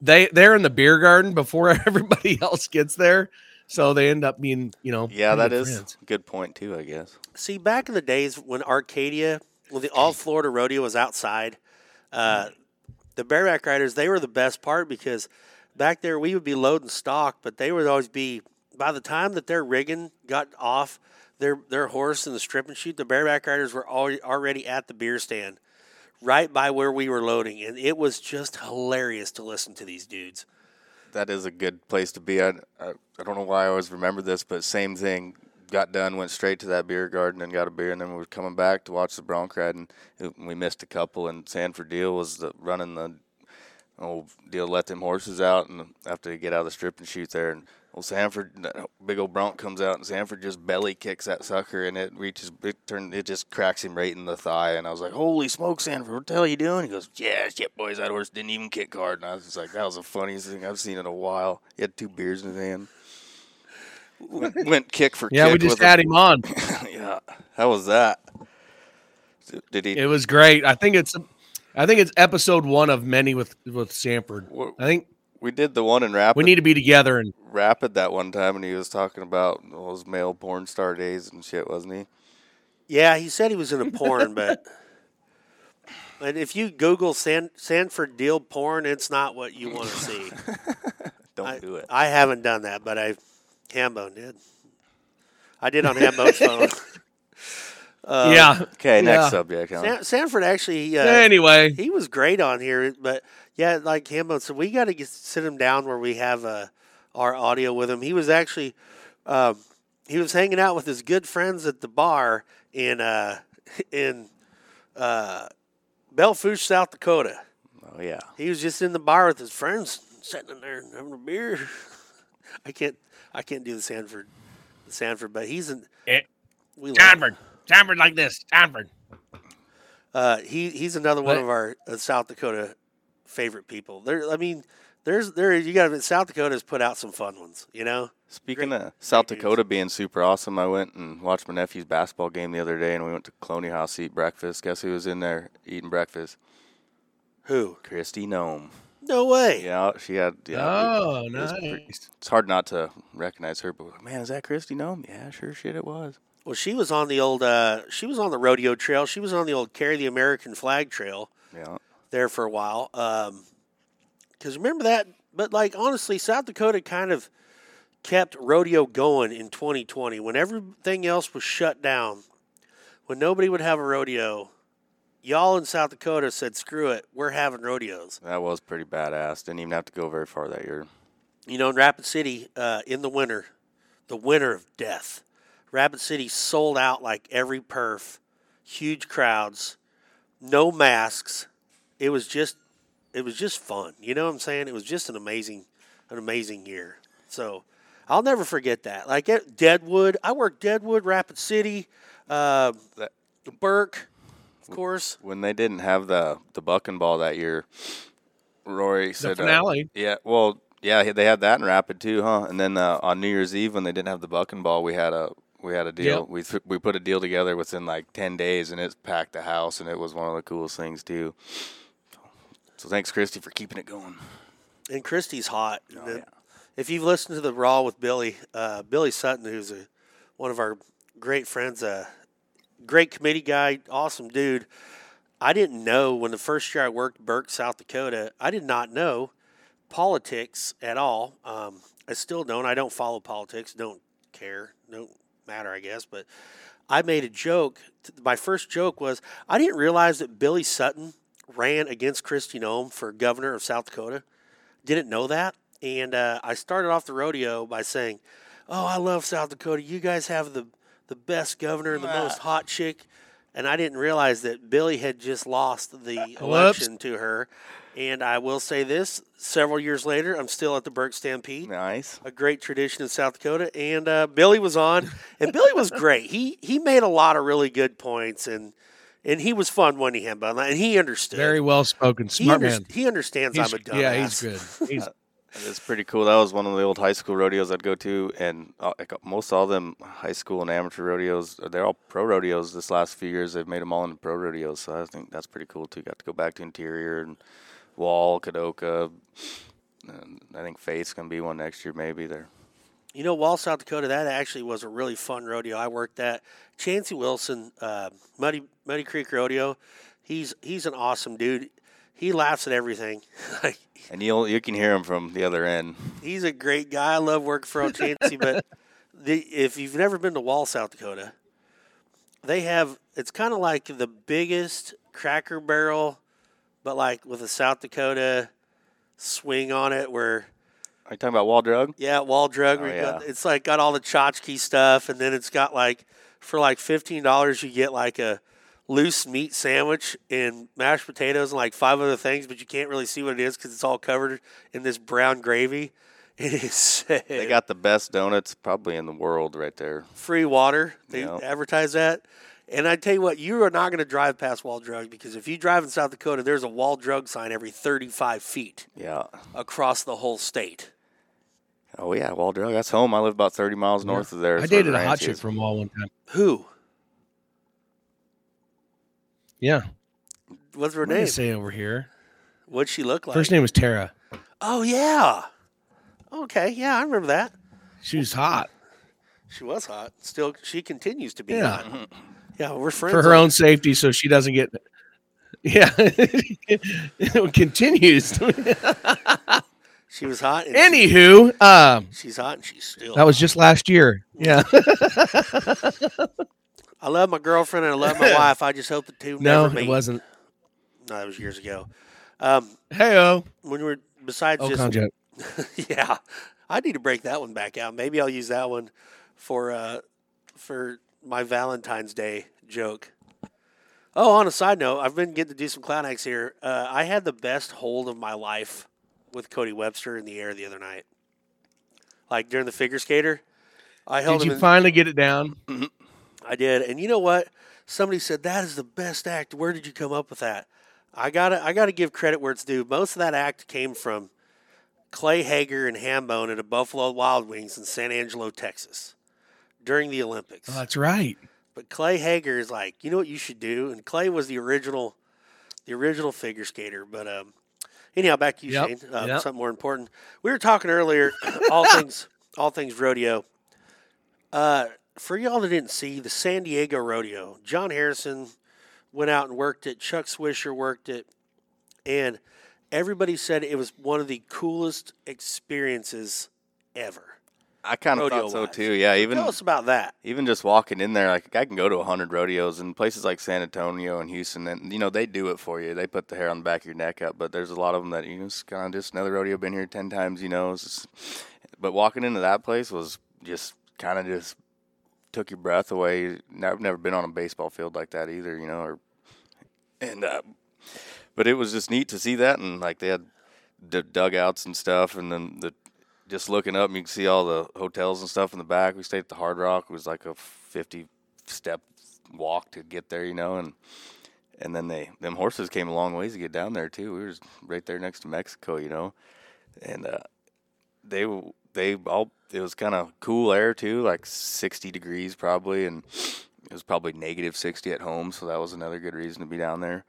they they're in the beer garden before everybody else gets there. so they end up being, you know, Yeah, that is good friends. a good point too. I guess. See, back in the days when Arcadia, when the All Florida Rodeo was outside, uh, the bareback riders they were the best part because back there we would be loading stock, but they would always be. By the time that their rigging got off their their horse in the strip and shoot, the bareback riders were already at the beer stand, right by where we were loading, and it was just hilarious to listen to these dudes. That is a good place to be. I, I I don't know why I always remember this, but same thing. Got done, went straight to that beer garden and got a beer, and then we were coming back to watch the bronc ride, and we missed a couple. And Sanford Deal was the, running the old deal, let them horses out, and after they get out of the strip and shoot there, and old Sanford, big old bronc comes out, and Sanford just belly kicks that sucker, and it reaches, it turned, it just cracks him right in the thigh, and I was like, "Holy smoke, Sanford! What the hell are you doing?" He goes, "Yeah, shit, boys, that horse didn't even kick hard," and I was just like, "That was the funniest thing I've seen in a while." He had two beers in his hand. Went, went kick for Yeah, kick we just with had him on. yeah, how was that? Did he? It was great. I think it's I think it's episode one of many with with Sanford. Wha- I think we did the one in Rapid. we need to be together and Rapid that one time, and he was talking about those male porn star days and shit, wasn't he? Yeah, he said he was in a porn, but but if you Google San, Sanford Deal porn, it's not what you want to see. Don't I, do it. I haven't done that, but I Hambone did. I did on Hambone's phone. yeah. Okay, next Yeah. subject. Huh? San, Sanford actually, uh, Anyway, he was great on here, but yeah, like Hambone said, we got to sit him down where we have uh, our audio with him. He was actually, um, he was hanging out with his good friends at the bar in uh, in uh, Belle Fourche, South Dakota. oh yeah, He was just in the bar with his friends, sitting in there having a beer. I can't, I can't do the Sanford, the Sanford, but he's in. Eh, We love. Sanford, Sanford like this, Sanford. Uh, he he's another one of our uh, South Dakota favorite people. There, I mean, there's there you got to South Dakota's put out some fun ones. You know, Speaking Great- of South great dudes. Dakota being super awesome, I went and watched my nephew's basketball game the other day, and we went to Colonial House to eat breakfast. Guess who was in there eating breakfast? who? Kristi Noem. No way. Yeah, she had. Yeah, Oh, it was nice. pretty- it's hard not to recognize her, but man, is that Kristi Noem? Yeah, sure, shit, it was. Well, she was on the old. Uh, she was on the rodeo trail. She was on the old carry the American flag trail Yeah, there for a while. Because remember that. But like honestly, South Dakota kind of kept rodeo going in 2020 when everything else was shut down. When nobody would have a rodeo, y'all in South Dakota said, "Screw it, we're having rodeos." that was pretty badass. Didn't even have to go very far that year. You know, in Rapid City, uh, in the winter, the winter of death, Rapid City sold out like every perf, huge crowds, no masks. It was just, it was just fun. You know what I'm saying? It was just an amazing, an amazing year. So, I'll never forget that. Like at Deadwood, I worked Deadwood, Rapid City, uh, Burke, of course. When they didn't have the the bucking ball that year, Rory The said, uh, finale. Yeah, well, yeah, they had that in Rapid too, huh? And then uh, on New Year's Eve when they didn't have the bucking ball, we had a we had a deal. Yep. We th- we put a deal together within like ten days, and it packed the house, and it was one of the coolest things too. So thanks, Kristi, for keeping it going. And Kristi's hot. Oh, And yeah. If you've listened to the Raw with Billy, uh, Billy Sutton, who's a, one of our great friends, a great committee guy, awesome dude. I didn't know when the first year I worked Burke, South Dakota, I did not know politics at all. Um, I still don't. I don't follow politics, don't care, don't matter, I guess. But I made a joke. My first joke was I didn't realize that Billy Sutton ran against Kristi Noem for governor of South Dakota. Didn't know that. And uh, I started off the rodeo by saying, Oh, I love South Dakota. You guys have the, the best governor and the most hot chick. And I didn't realize that Billy had just lost the election to her. And I will say this several years later, I'm still at the Burke Stampede Nice. a great tradition in South Dakota. And uh, Billy was on, and Billy was great. He he made a lot of really good points, and and he was fun when he had and he understood. Very well spoken, he, smart man. he understands He's, I'm a dumbass. yeah, he's good. He's It's pretty cool. That was one of the old high school rodeos I'd go to, and uh, like, most all them high school and amateur rodeos, they're all pro rodeos. This last few years, they've made them all into pro rodeos. So I think that's pretty cool too. Got to go back to interior and Wall, Kadoka. And I think Faith's gonna be one next year, maybe. They're You know, Wall, South Dakota, that actually was a really fun rodeo. I worked at Chancey Wilson, uh, Muddy Muddy Creek Rodeo. He's he's an awesome dude. He laughs at everything. like And you you can hear him from the other end. he's a great guy. I love working for old Chancey, but the, if you've never been to Wall, South Dakota, they have it's kind of like the biggest Cracker Barrel, but like with a South Dakota swing on it, where Are you talking about Wall Drug? yeah, wall drug. Oh, you got- it's like got all the tchotchke stuff, and then it's got like for like fifteen dollars you get like a loose meat sandwich and mashed potatoes and like five other things, but you can't really see what it is because it's all covered in this brown gravy. It is sick. They got the best donuts probably in the world right there. free water. They Yeah. advertise that. And I tell you what, you are not going to drive past Wall Drug because if you drive in South Dakota, there's a Wall Drug sign every 35 feet Yeah. across the whole state. Oh yeah, Wall Drug. That's home. I live about thirty miles north of there. I dated a hot chick from Wall one time. Who? Yeah. What's her What name? say over here? What'd she look like? First name was Tara. Oh yeah. Okay, yeah, I remember that. She was hot She was hot. Still, she continues to be Yeah. hot. Yeah, we're friends. for her on- own safety, so she doesn't get. Yeah, it continues. She was hot. Anywho, um, she's hot, and she's still. that was just last year. Yeah. I love my girlfriend and I love my wife. I just hope the two no, never meet. it wasn't. No, it was years ago. Um, Hey, oh, when we were besides oh, just yeah, I need to break that one back out. Maybe I'll use that one for uh, for my Valentine's Day joke. Oh, on a side note, I've been getting to do some clown acts here. Uh, I had the best hold of my life with Cody Webster in the air the other night. Like during the figure skater, I held Did you in, finally get it down? I did, and you know what? Somebody said that is the best act. Where did you come up with that? I gotta, I gotta give credit where it's due. Most of that act came from Clay Hager and Hambone at a Buffalo Wild Wings in San Angelo, Texas, during the Olympics. Oh, that's right. But Clay Hager is like, you know what you should do? And Clay was the original, the original figure skater. But um, anyhow, back to you, Yep, Shane. Uh, yep. Something more important. We were talking earlier, all things, all things rodeo. Uh, for y'all that didn't see the San Diego rodeo, John Harrison went out and worked it. Chuck Swisher worked it, and everybody said it was one of the coolest experiences ever. I kind of thought so wise. too. Yeah, even Tell us about that. even just walking in there, like I can go to hundred rodeos in places like San Antonio and Houston, and you know they do it for you. They put the hair on the back of your neck up, but there's a lot of them that you know it's kind of just another rodeo. Been here ten times, you know. Just, but walking into that place was just kind of just took your breath away. I've never been on a baseball field like that either, you know. Or and uh, but it was just neat to see that, and like they had the dugouts and stuff, and then the just looking up, and you can see all the hotels and stuff in the back. We stayed at the Hard Rock. It was like a fifty step walk to get there, you know, and and then they them horses came a long ways to get down there too. We were right there next to Mexico, you know, and uh, they they all it was kind of cool air too, like sixty degrees probably, and it was probably negative sixty at home, so that was another good reason to be down there.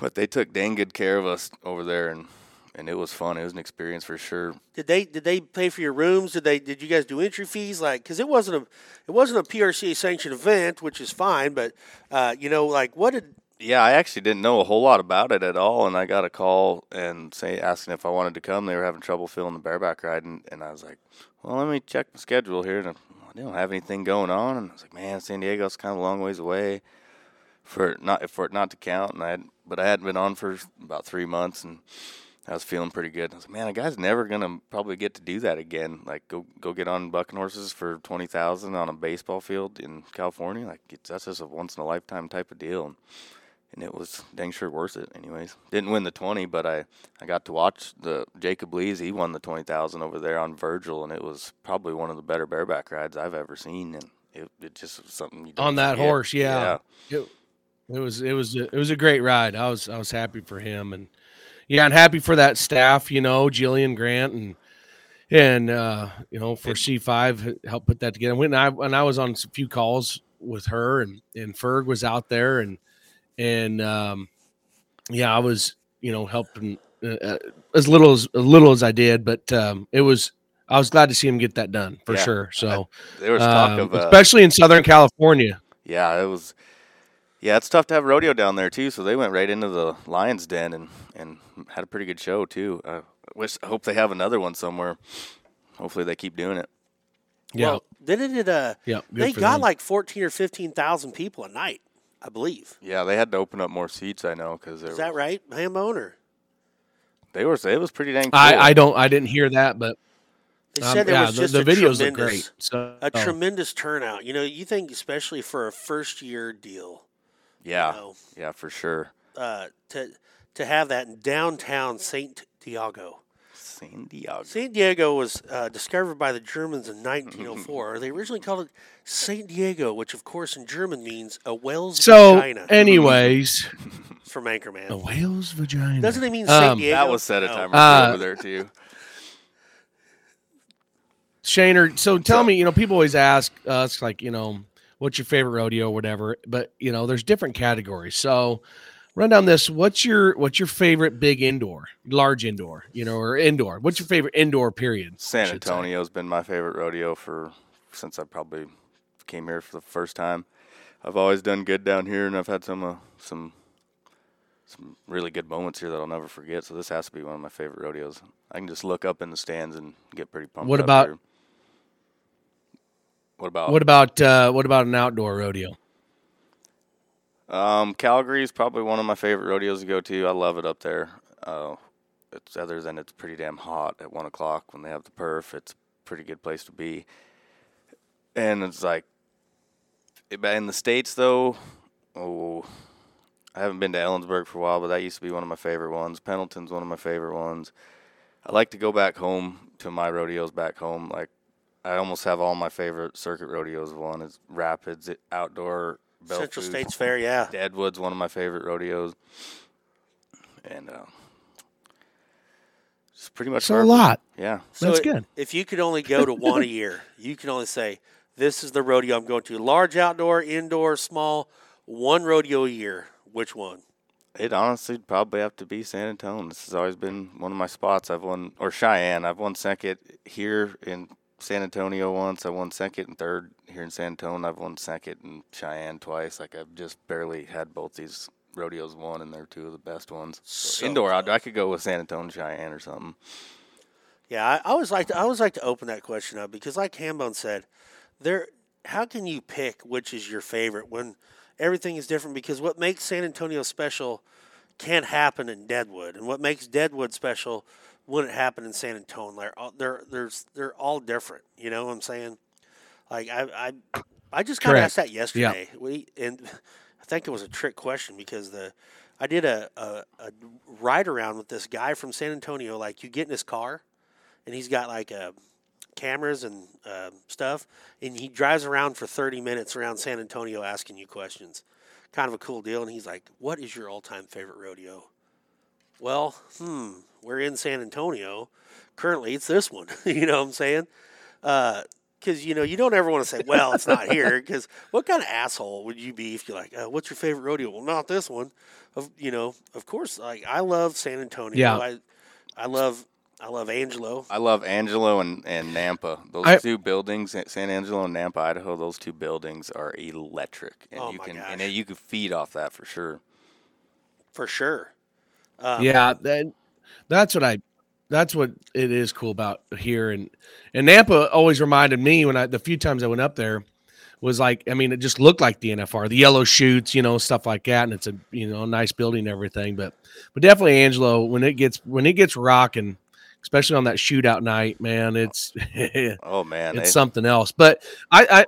But they took dang good care of us over there, and and it was fun. It was an experience for sure. Did they did they pay for your rooms? Did they did you guys do entry fees? Like, because it wasn't a it wasn't a PRCA sanctioned event, which is fine. But uh, you know, like, what did Yeah, I actually didn't know a whole lot about it at all, and I got a call and say asking if I wanted to come. They were having trouble filling the bareback ride, and, and I was like, "Well, let me check my schedule here." And I don't have anything going on, and I was like, "Man, San Diego's kind of a long ways away for not for it not to count." And I had, but I hadn't been on for about three months, and I was feeling pretty good. I was like, "Man, a guy's never gonna probably get to do that again. Like, go go get on bucking horses for twenty thousand on a baseball field in California. Like, it's, that's just a once in a lifetime type of deal." And, and it was dang sure worth it. Anyways, didn't win the twenty, but I I got to watch the Jacob Lees. He won the twenty thousand over there on Virgil, and it was probably one of the better bareback rides I've ever seen. And it, it just was something you don't On that forget. horse, yeah. It, it was it was a, it was a great ride. I was I was happy for him and yeah, and happy for that staff. You know, Jillian Grant and and uh, you know for C five helped put that together. When I when I was on a few calls with her and and Ferg was out there and and um, yeah, I was you know helping uh, uh, as little as as little as I did, but um, it was I was glad to see him get that done for Yeah, sure. So, There was talk um, of uh, especially in Southern California. Yeah, it was. Yeah, it's tough to have rodeo down there too. So they went right into the lion's den and and had a pretty good show too. I wish, I hope they have another one somewhere. Hopefully they keep doing it. Yeah, Well, didn't it? Uh, yeah. they got them. like fourteen or fifteen thousand people a night, I believe. Yeah, they had to open up more seats. I know because Is that right, Hambone? Or they were. It was pretty dang. Cool. I, I don't I didn't hear that, but they um, said there yeah, was just the a videos look tremendous, great. So a tremendous turnout. You know, you think especially for a first year deal, yeah, you know, yeah, for sure. uh, to to have that in downtown Saint Diego. San Diego. San Diego was uh, discovered by the Germans in 1904. they originally called it Saint Diego, which of course in German means a whale's so vagina. anyways, It's from Anchorman. a whale's vagina. Doesn't it mean Saint Um, Diego? That was said a No. time or Uh, over there too. Shaner, so tell So- me, you know, people always ask us, like, you know, what's your favorite rodeo or whatever, but you know, there's different categories. So run down this. What's your what's your favorite big indoor, large indoor, you know, or indoor? What's your favorite indoor period? San? Antonio's been my favorite rodeo for since I probably came here for the first time. I've always done good down here, and I've had some uh, some some really good moments here that I'll never forget. So this has to be one of my favorite rodeos. I can just look up in the stands and get pretty pumped. What about- here. what about What about uh what about an outdoor rodeo? Um, is probably one of my favorite rodeos to go to. I love it up there. Uh, it's other than it's pretty damn hot at one o'clock when they have the perf. It's a pretty good place to be. And it's like, in the states though, oh, I haven't been to Ellensburg for a while, but that used to be one of my favorite ones. Pendleton's one of my favorite ones. I like to go back home to my rodeos back home. Like, I almost have all my favorite circuit rodeos. One is Rapids, it- outdoor. Central Belfast. States Fair, yeah. Deadwood's one of my favorite rodeos, and uh, it's pretty much So a lot. Yeah, So That's i- good. If you could only go to one a year, you can only say, "This is the rodeo I'm going to." Large outdoor, indoor, small, one rodeo a year. Which one? it honestly probably have to be San Antonio. This has always been one of my spots. I've won or Cheyenne. I've won second here in San Antonio once. I won second and third here in San Antonio. I've won second in Cheyenne twice. Like I've just barely had both these rodeos won, and they're two of the best ones. So indoor, outdoor, I could go with San Antonio, Cheyenne, or something. Yeah, I, I always like to, I always like to open that question up because, like Hambone said, there. How can you pick which is your favorite when everything is different? Because what makes San Antonio special can't happen in Deadwood, and what makes Deadwood special wouldn't happen in San Antonio. They're all, they're there's they're all different. You know what I'm saying? Like I I, I just kind of asked that yesterday. We and I think it was a trick question because the I did a, a, a ride around with this guy from San Antonio. Like you get in his car, and he's got like uh, cameras and uh, stuff, and he drives around for 30 minutes around San Antonio asking you questions. Kind of a cool deal. And he's like, "What is your all-time favorite rodeo?" Well, hmm, we're in San Antonio. Currently, it's this one. you know what I'm saying? Because you know you don't ever want to say, "Well, it's not here." Because what kind of asshole would you be if you're like, uh, "What's your favorite rodeo?" Well, not this one. Of you know, of course, like I love San Antonio. Yeah. I, I love, I love Angelo. I love Angelo and, and Nampa. Those I- two buildings, San Angelo and Nampa, Idaho. Those two buildings are electric, and Oh you my can gosh. and you can feed off that for sure. for sure. Um, yeah, that, that's what I. That's what it is cool about here, and and Nampa always reminded me when I the few times I went up there was like I mean it just looked like the NFR, the yellow chutes, you know, stuff like that, and it's a you know nice building and everything, but but definitely Angelo when it gets when it gets rocking, especially on that shootout night, man, it's it's Oh man, they- something else. But I I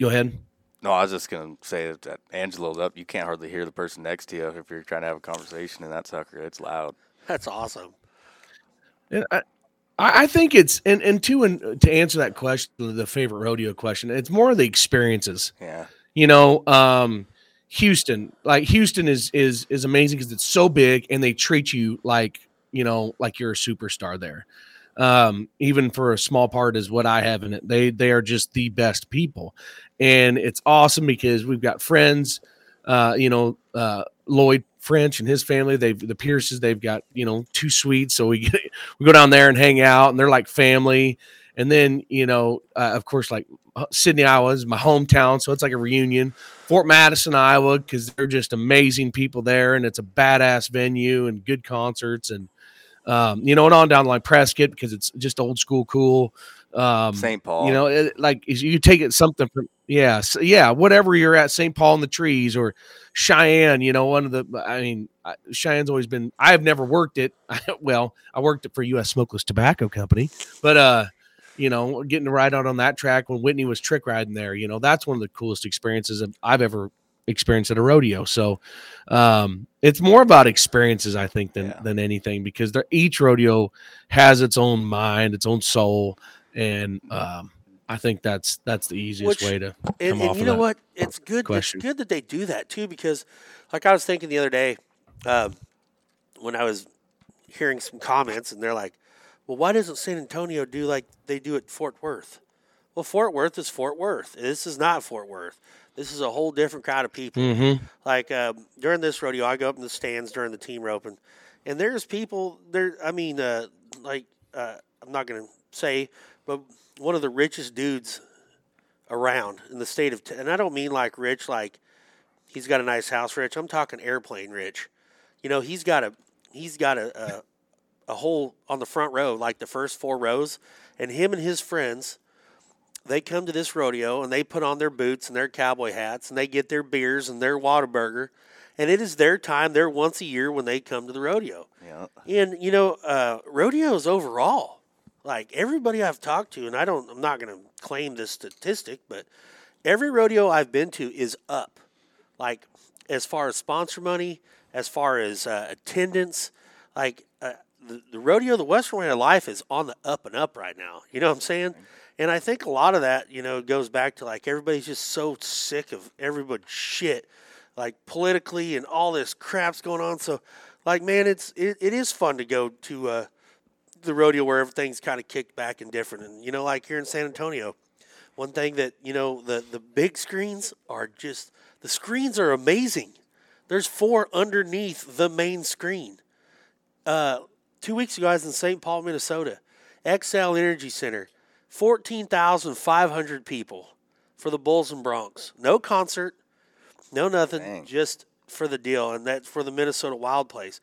go ahead. No, I was just gonna say that, that Angelo's up. You can't hardly hear the person next to you if you're trying to have a conversation in that sucker. It's loud. that's awesome. And I, I I think it's and and to and to answer that question, the favorite rodeo question, it's more of the experiences. Yeah, You know, um, Houston, like Houston is is is amazing because it's so big and they treat you like you know like you're a superstar there. Um, even for a small part is what I have in it. They they are just the best people, and it's awesome because we've got friends. Uh, you know, uh, Lloyd French and his family. They've the Pierces. They've got you know two suites, so we get, we go down there and hang out, and they're like family. And then you know, uh, of course, like uh, Sidney, Iowa is my hometown, so it's like a reunion. Fort Madison, Iowa, because they're just amazing people there, and it's a badass venue and good concerts, and um, you know, and on down the line Prescott because it's just old school cool. Um, St. Paul. You know, it, like you take it something from yeah, so, yeah, whatever you're at, St. Paul in the trees or Cheyenne. You know, one of the I mean, Cheyenne's always been. I've never worked it. well, I worked it for U.S. Smokeless Tobacco Company, but uh, you know, getting to ride out on that track when Whitney was trick riding there. You know, that's one of the coolest experiences I've ever experienced at a rodeo. So um, it's more about experiences, I think, than Yeah. than anything because each rodeo has its own mind, its own soul, and um, I think that's that's the easiest Which- way to And, come and off you of know what? It's good. question. It's good that they do that too, because, like I was thinking the other day, um, when I was hearing some comments, and they're like, "Well, why doesn't San Antonio do like they do at Fort Worth?" Well, Fort Worth is Fort Worth. This is not Fort Worth. This is a whole different crowd of people. Mhm. Like um, during this rodeo, I go up in the stands during the team roping, and there's people there. I mean, uh, like uh, I'm not gonna say, but one of the richest dudes around in the state of, and I don't mean like rich, like he's got a nice house, rich. I'm talking airplane rich. You know, he's got a he's got a a, a hole on the front row, like the first four rows, and him and his friends. They come to this rodeo and they put on their boots and their cowboy hats and they get their beers and their Whataburger, and it is their time. They're once a year when they come to the rodeo. Yeah. And you know, uh, rodeos overall, like everybody I've talked to, and I don't, I'm not going to claim this statistic, but every rodeo I've been to is up. Like as far as sponsor money, as far as uh, attendance, like uh, the, the rodeo, the Western Way of Life is on the up and up right now. You know what I'm saying? And I think a lot of that, you know, goes back to like everybody's just so sick of everybody's shit, like politically and all this crap's going on. So, like, man, it's it, it is fun to go to uh, the rodeo where everything's kind of kicked back and different. And you know, like here in San Antonio, one thing that you know the the big screens are just the screens are amazing. There's four underneath the main screen. Uh, two weeks ago, I was in St. Paul, Minnesota. Xcel Energy Center, fourteen thousand five hundred people for the Bulls and Broncs. No concert, no nothing, Dang. just for the deal, and that's for the Minnesota Wild Place.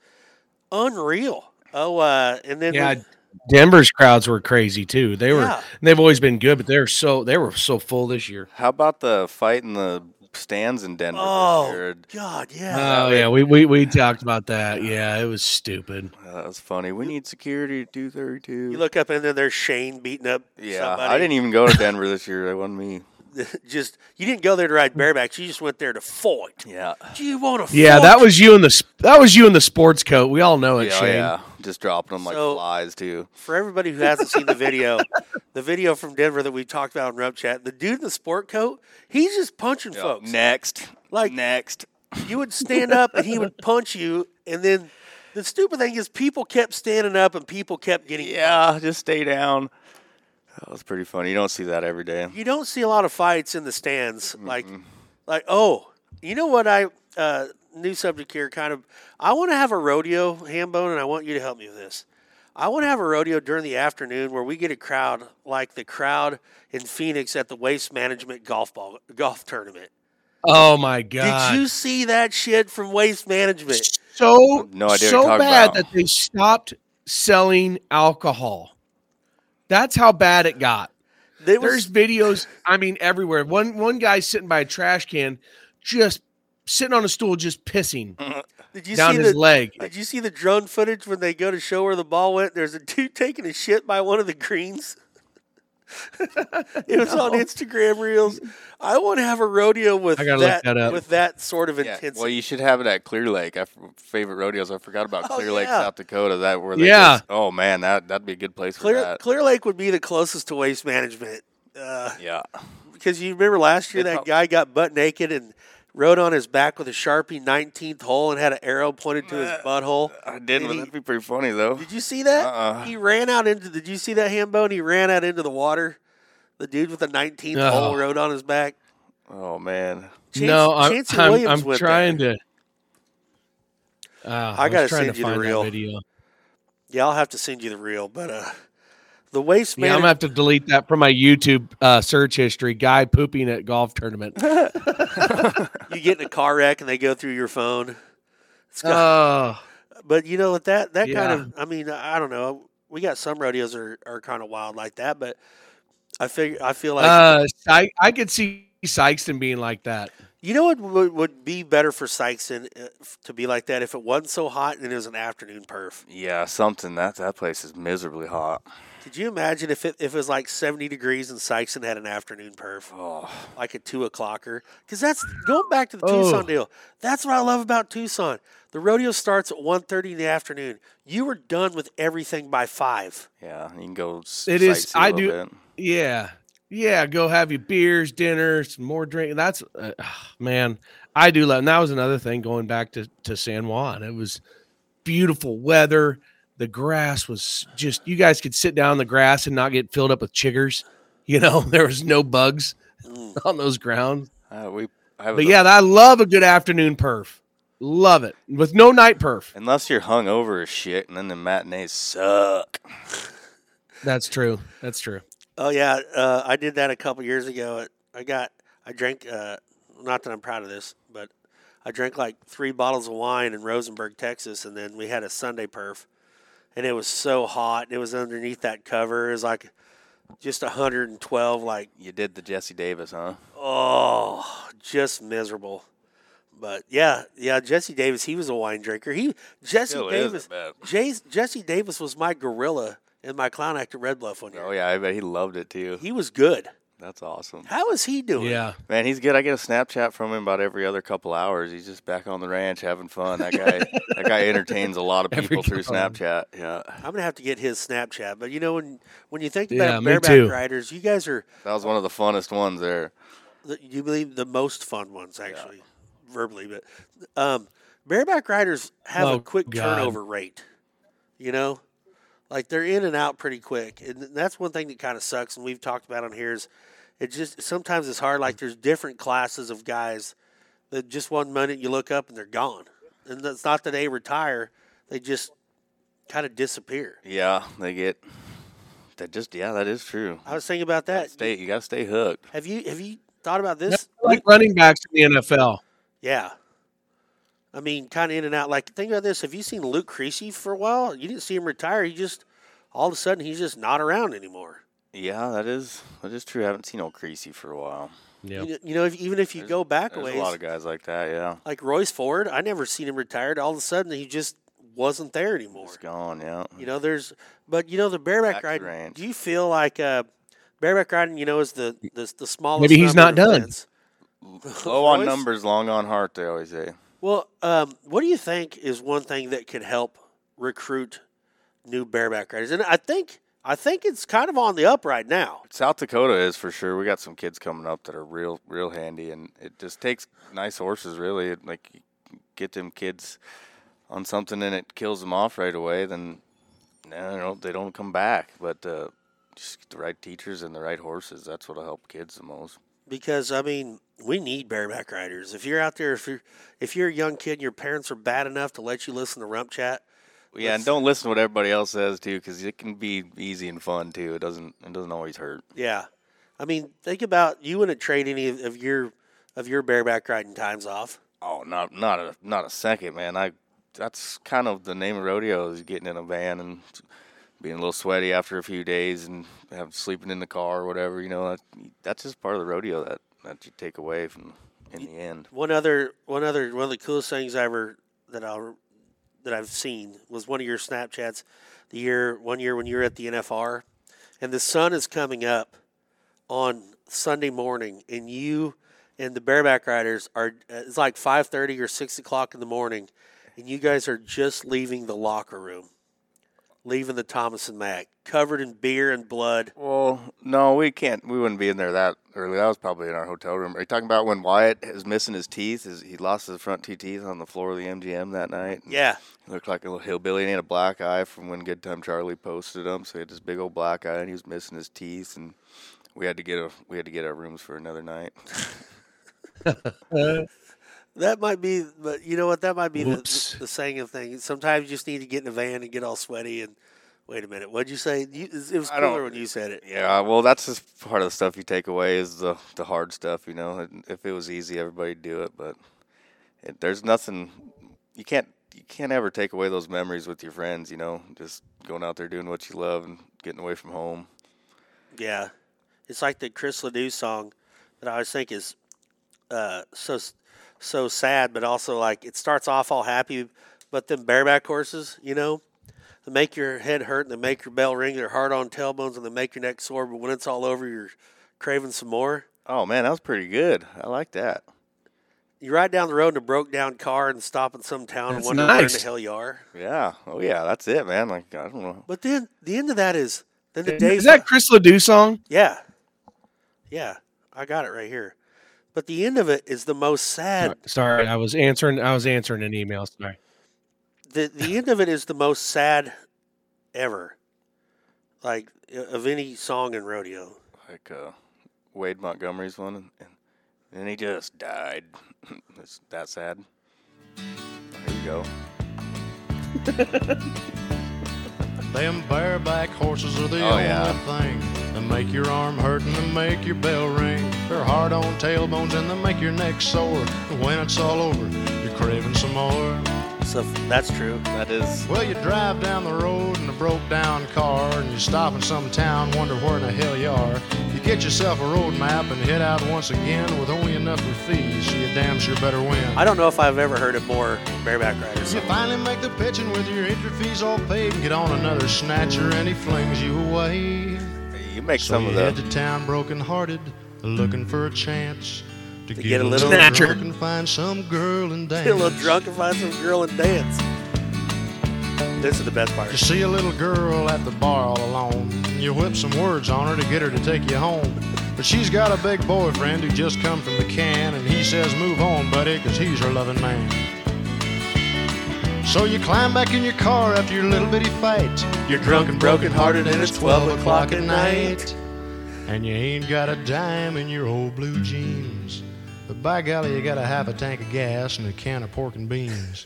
Unreal. Oh, uh, and then Yeah, the- Denver's crowds were crazy too. They were Yeah. they've always been good, but they're so they were so full this year. How about the fight in the stands in Denver? oh? God, yeah. Oh yeah, we, we we talked about that. Yeah, it was stupid. Uh, that was funny. We need security at two thirty two. You look up and then there's Shane beating up Yeah, somebody. I didn't even go to Denver this year. That wasn't me. just you didn't go there to ride barebacks. You just went there to fight. Yeah. Do you want to? Yeah, that was you in the sp- that was you in the sports coat. We all know it, Yeah, Shane. yeah. Just dropping them like So- flies too. for everybody who hasn't seen the video. the video from Denver that we talked about in Rump Chat. The dude in the sport coat, he's just punching folks. Next, Like- next. You would stand up and he would punch you, and then the stupid thing is people kept standing up and people kept getting. Yeah, just stay down. That was pretty funny. You don't see that every day. You don't see a lot of fights in the stands. Like, like oh, you know what? I uh, new subject here. Kind of. I want to have a rodeo, Hambone, and I want you to help me with this. I want to have a rodeo during the afternoon where we get a crowd like the crowd in Phoenix at the Waste Management golf ball golf tournament. Oh my god! Did you see that shit from Waste Management? so No idea so bad about. that they stopped selling alcohol. That's how bad it got. There There's videos. I mean, everywhere. One one guy sitting by a trash can, just sitting on a stool, just pissing did you down see his the leg. did you see the drone footage when they go to show where the ball went? There's a dude taking a shit by one of the greens. It was on Instagram reels. I want to have a rodeo with I gotta look that, that up. with that sort of Yeah. intensity. Well, you should have it at Clear Lake. I f- favorite rodeos. I forgot about Oh, Clear Lake, yeah. South Dakota. That where they Yeah. just- oh man, that that'd be a good place for Clear that. Clear Lake would be the closest to Waste Management. Uh, Yeah. because you remember last year They that prob- guy got butt naked and rode on his back with a sharpie 19th hole and had an arrow pointed to his Uh, butthole. I did, And but he- that'd be pretty funny though. Did you see that? Uh-uh. He ran out into. Did you see that hambone? He ran out into the water. The dude with the 19th Oh. hole rode on his back. Oh man. Chance- no, I'm Chancey I'm, Williams I'm went trying there. to. Uh, I was gotta trying send to you the find that reel. video. Yeah, I'll have to send you the reel, but uh, the waste man. Yeah, I'm gonna have to delete that from my YouTube uh, search history. Guy pooping at golf tournament. you get in a car wreck and they go through your phone. It's got, Oh, but you know what that that Yeah. kind of I mean I don't know. We got some rodeos are, are kind of wild like that, but I figure I feel like uh, I I could see Sykeston being like that. you know what would, would be better for Sykeston uh, to be like that if it wasn't so hot and it was an afternoon perf. Yeah, something that that place is miserably hot. Could you imagine if it if it was like seventy degrees and Sykeston had an afternoon perf, Oh, like a two o'clocker? Because that's going back to the Oh. Tucson deal. That's what I love about Tucson. The rodeo starts at 1.30 in the afternoon. You were done with everything by five. yeah, you can go. It is- sightsee a I little do- bit. Yeah, yeah. Go have your beers, dinner, some more drink. That's uh, man. I do love. And that was another thing going back to to San Juan. It was beautiful weather. The grass was just. You guys could sit down in the grass and not get filled up with chiggers. You know, there was no bugs Mm. on those grounds. Uh, we I But a- yeah, I love a good afternoon perf. Love it with no night perf. unless you're hung over as shit, and then the matinees suck. That's true. That's true. Oh yeah, uh, I did that a couple years ago. I got I drank. Uh, not that I'm proud of this, but I drank like three bottles of wine in Rosenberg, Texas, and then we had a Sunday perf, and it was so hot. It was underneath that cover. It was like just 112. Like You did the Jesse Davis, huh? oh, just miserable. But yeah, yeah, Jesse Davis, he was a wine drinker. He Jesse Still Davis. Jesse Davis was my gorilla in my clown act at Red Bluff one oh, year. Oh yeah, I bet he loved it too. He was good. That's awesome. How is he doing? Yeah. Man, he's good. I get a Snapchat from him about every other couple hours. He's just back on the ranch having fun. That guy, that guy entertains a lot of Every people through couple hours. Snapchat. Yeah, I'm gonna have to get his Snapchat. But you know when when you think about me bareback too. riders, you guys are that was one of the funnest ones there. the- you believe the most fun ones actually, verbally. But um, bareback riders have a Oh, quick God. turnover rate. You know, like they're in and out pretty quick, and that's one thing that kind of sucks. And we've talked about on here is it just sometimes it's hard. Like there's different classes of guys that just one minute you look up and they're gone, and it's not that they retire; they just kind of disappear. Yeah, they get. That just yeah, that is true. I was thinking about that. Stay, you gotta stay hooked. Have you have you thought about this? Like running backs in the NFL. Yeah. I mean, kind of in and out. Like, think about this. Have you seen Luke Creasy for a while? You didn't see him retire. He just, all of a sudden, he's just not around anymore. Yeah, that is that is true. I haven't seen old Creasy for a while. Yeah. You, you know, if, even if you There's- go back a ways, a lot of guys like that. Yeah, like Royce Ford, I never seen him retired. All of a sudden, he just wasn't there anymore. it's gone. Yeah, You know, there's, but you know, the bareback Back to ride. range. Do you feel like uh, bareback riding? You know, is the the, the smallest. Maybe he's not done. events. low on numbers, long on heart. They always say. Well, um, what do you think is one thing that could help recruit new bareback riders? And I think I think it's kind of on the up right now. South Dakota is for sure. We got some kids coming up that are real, real handy, and it just takes nice horses. Really, It- like you get them kids on something and it kills them off right away. Then no, they don't, they don't come back. But uh, just get the right teachers and the right horses. That's what'll help kids the most. Because I mean, we need bareback riders. If you're out there, if you're if you're a young kid, and your parents are bad enough to let you listen to Rump Chat. Yeah, and Let's- don't listen to what everybody else says too, because it can be easy and fun too. It doesn't. It doesn't always hurt. Yeah, I mean, think about you wouldn't trade any of- your of your bareback riding times off. Oh, not not a not a second, man. I that's kind of the name of rodeo is getting in a van and being a little sweaty after a few days and have sleeping in the car or whatever. You know, that, that's just part of the rodeo that that you take away from in the end. One other, one other, one of the coolest things I ever that I that I've seen was one of your Snapchats. The year, one year when you were at the NFR, and the sun is coming up on Sunday morning, and you and the bareback riders are. uh, It's like five thirty or six o'clock in the morning, and you guys are just leaving the locker room, leaving the Thomas and Mack, covered in beer and blood. Well, no, we can't. We wouldn't be in there that early. That was probably in our hotel room. Are you talking about when Wyatt is missing his teeth? Is he lost his front two teeth on the floor of the MGM that night? Yeah, He looked like a little hillbilly and he had a black eye from when Good Time Charlie posted him. So he had this big old black eye and he was missing his teeth and we had to get a we had to get our rooms for another night. That might be, but you know what? That might be the, the, the saying of things. Sometimes you just need to get in a van and get all sweaty and wait a minute. What'd you say? You, it was cooler when you said it. Yeah, well, that's just part of the stuff you take away is the the hard stuff. You know, if it was easy, everybody'd do it. But it, there's nothing you can't you can't ever take away those memories with your friends. You know, just going out there doing what you love and getting away from home. Yeah, it's like the Chris Ledoux song that I always think is uh, so so sad, but also like it starts off all happy, but then bareback horses, you know, they make your head hurt and they make your bell ring. They're hard on tailbones and they make your neck sore. But when it's all over, you're craving some more. Oh man, that was pretty good. I like that. You ride down the road in a broke down car and stop in some town and That's wonder where in the nice. hell you are. Yeah. Oh yeah, that's it, man. Like I don't know. But then the end of that is then the day Is that Chris Ledoux song? Yeah. Yeah. I got it right here. But the end of it is the most sad. Sorry, I was answering. I was answering an email. Sorry. The the end of it is the most sad ever. Like uh, of any song in rodeo. Like uh, Wade Montgomery's one, and, and he just died. it's that sad. There you go. Them bareback horses are the Oh, only yeah. thing that make your arm hurt and that make your bell ring. They're hard on tailbones and they make your neck sore. And when it's all over, you're craving some more. So that's true. That is. Well, you drive down the road in a broke down car and you stop in some town, wonder where in the hell you are. You get yourself a road map and head out once again with only enough for fees, so you damn sure better win. I don't know if I've ever heard of more bareback riders. You finally make the pitching with your entry fees all paid and get on another snatcher and he flings you away. You make So some you of head the. to town broken hearted, looking for a chance to, get a little Snatcher. drunk and find some girl and dance. Get a little drunk and find some girl and dance. This is the best part. You see a little girl at the bar all alone. You whip some words on her to get her to take you home. But she's got a big boyfriend who just come from the can, and he says, Move on, buddy, 'cause he's her loving man. So you climb back in your car after your little bitty fight. You're drunk and broken hearted, and it's 12 o'clock at night. And you ain't got a dime in your old blue jeans. But by golly, you got a half a tank of gas and a can of pork and beans.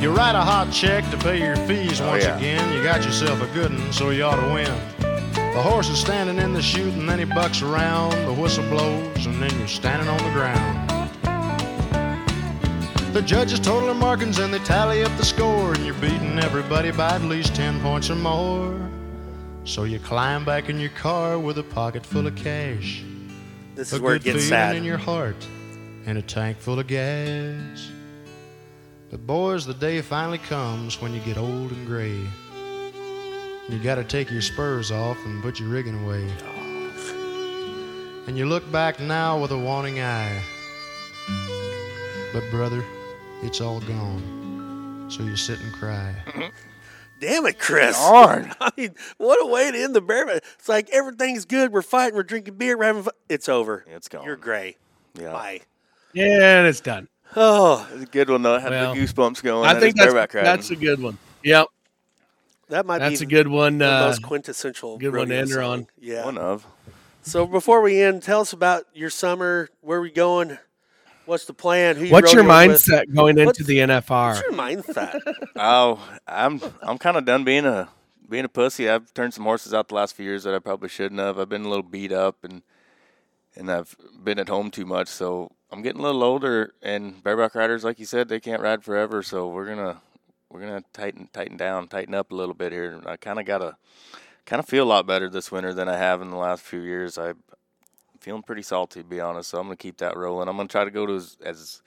You write a hot check to pay your fees Oh, once yeah. again. You got yourself a good one, so you ought to win. The horse is standing in the chute, and then he bucks around. The whistle blows, and then you're standing on the ground. The judges total their markings and they tally up the score, and you're beating everybody by at least 10 points or more. So you climb back in your car with a pocket full of cash, This a is where it good gets feeling sad. in your heart, and a tank full of gas. But boys, the day finally comes when you get old and gray. You gotta take your spurs off and put your rigging away. And you look back now with a wanting eye. But brother, it's all gone. So you sit and cry. Mm-hmm. Damn it, Chris. Darn. I mean, what a way to end the bareback. It's like everything's good. We're fighting. We're drinking beer. We're having fun. It's over. It's gone. You're gray. Yeah. Bye. Yeah, and it's done. Oh, It's a good one though. I had Well, the goosebumps going. I think that's that's a good one. Yep, that might that's be a good one. the Uh, most quintessential good one to end on. Yeah. one of. So before we end, tell us about your summer. Where we going? What's the plan? Who you what's your rodeoing with? mindset going into What's- the NFR? What's your mindset? Oh, I'm I'm kind of done being a being a pussy. I've turned some horses out the last few years that I probably shouldn't have. I've been a little beat up and and I've been at home too much. So I'm getting a little older. And bareback riders, like you said, they can't ride forever. So we're gonna we're gonna tighten tighten down, tighten up a little bit here. I kind of gotta kind of feel a lot better this winter than I have in the last few years. I feeling pretty salty to be honest. So I'm gonna keep that rolling. I'm gonna try to go to as, as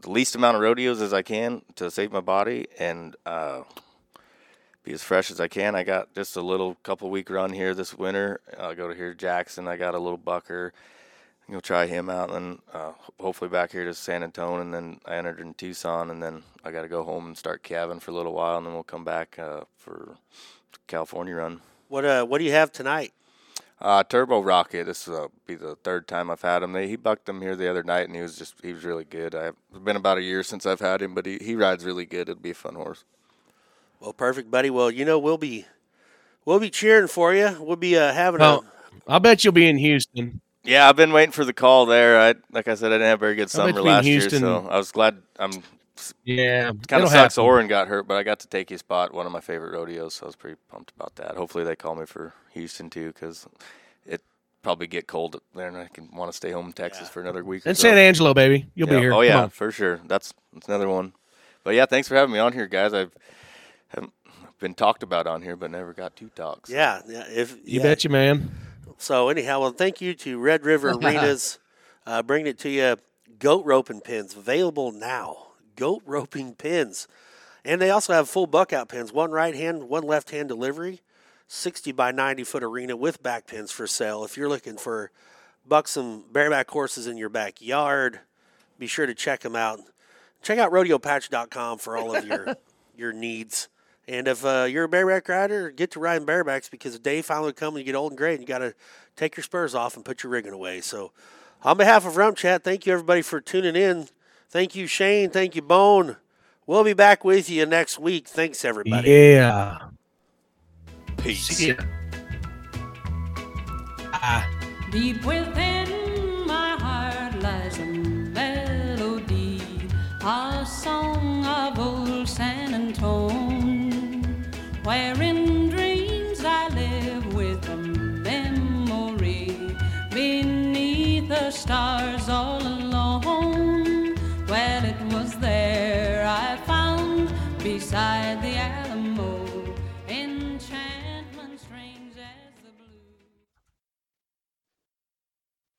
the least amount of rodeos as I can to save my body and uh, be as fresh as I can. I got just a little couple week run here this winter. I'll go to here Jackson. I got a little bucker. Gonna try him out, and then uh, hopefully back here to San Antonio, and then I entered in Tucson, and then I got to go home and start calving for a little while, and then we'll come back uh, for California run. what uh What do you have tonight? Uh, Turbo Rocket. This will be the third time I've had him. They, he bucked him here the other night, and he was just he was really good. I've it's been about a year since I've had him, but he, he rides really good. It'd be a fun horse. Well, perfect, buddy. Well, you know we'll be we'll be cheering for you. We'll be uh, having Well, I'll bet you'll be in Houston. Yeah, I've been waiting for the call there. I like I said, I didn't have a very good summer last Houston- year, so I was glad. I'm Yeah, kind of sucks. happen. Orin got hurt, but I got to take his spot. One of my favorite rodeos, so I was pretty pumped about that. Hopefully, they call me for Houston too, because it probably get cold up there, and I can want to stay home in Texas for another week. or And so. San Angelo, baby, you'll Yeah, be here. Oh yeah, for sure. That's that's another one. But yeah, thanks for having me on here, guys. I've haven't been talked about on here, but never got to talk. so- Yeah, yeah. If You yeah. bet you, man. So anyhow, well, thank you to Red River Arenas, uh, bringing it to you. Goat roping pins available now. Goat roping pins, and they also have full buckout pins. One right hand, one left hand delivery. Sixty by ninety foot arena with back pins for sale. If you're looking for buxom bareback horses in your backyard, be sure to check them out. Check out rodeopatch.com for all of your your needs. And if uh, you're a bareback rider, get to riding barebacks because the day finally comes when you get old and gray and you got to take your spurs off and put your rigging away. So, on behalf of Rump Chat, thank you everybody for tuning in. Thank you, Shane. Thank you, Bone. We'll be back with you next week. Thanks, everybody. Yeah. Peace. See ya. Ah. Deep within my heart lies a melody, a song of old San Antone, where in dreams I live with a memory beneath the stars all alone. Beside the Alamo.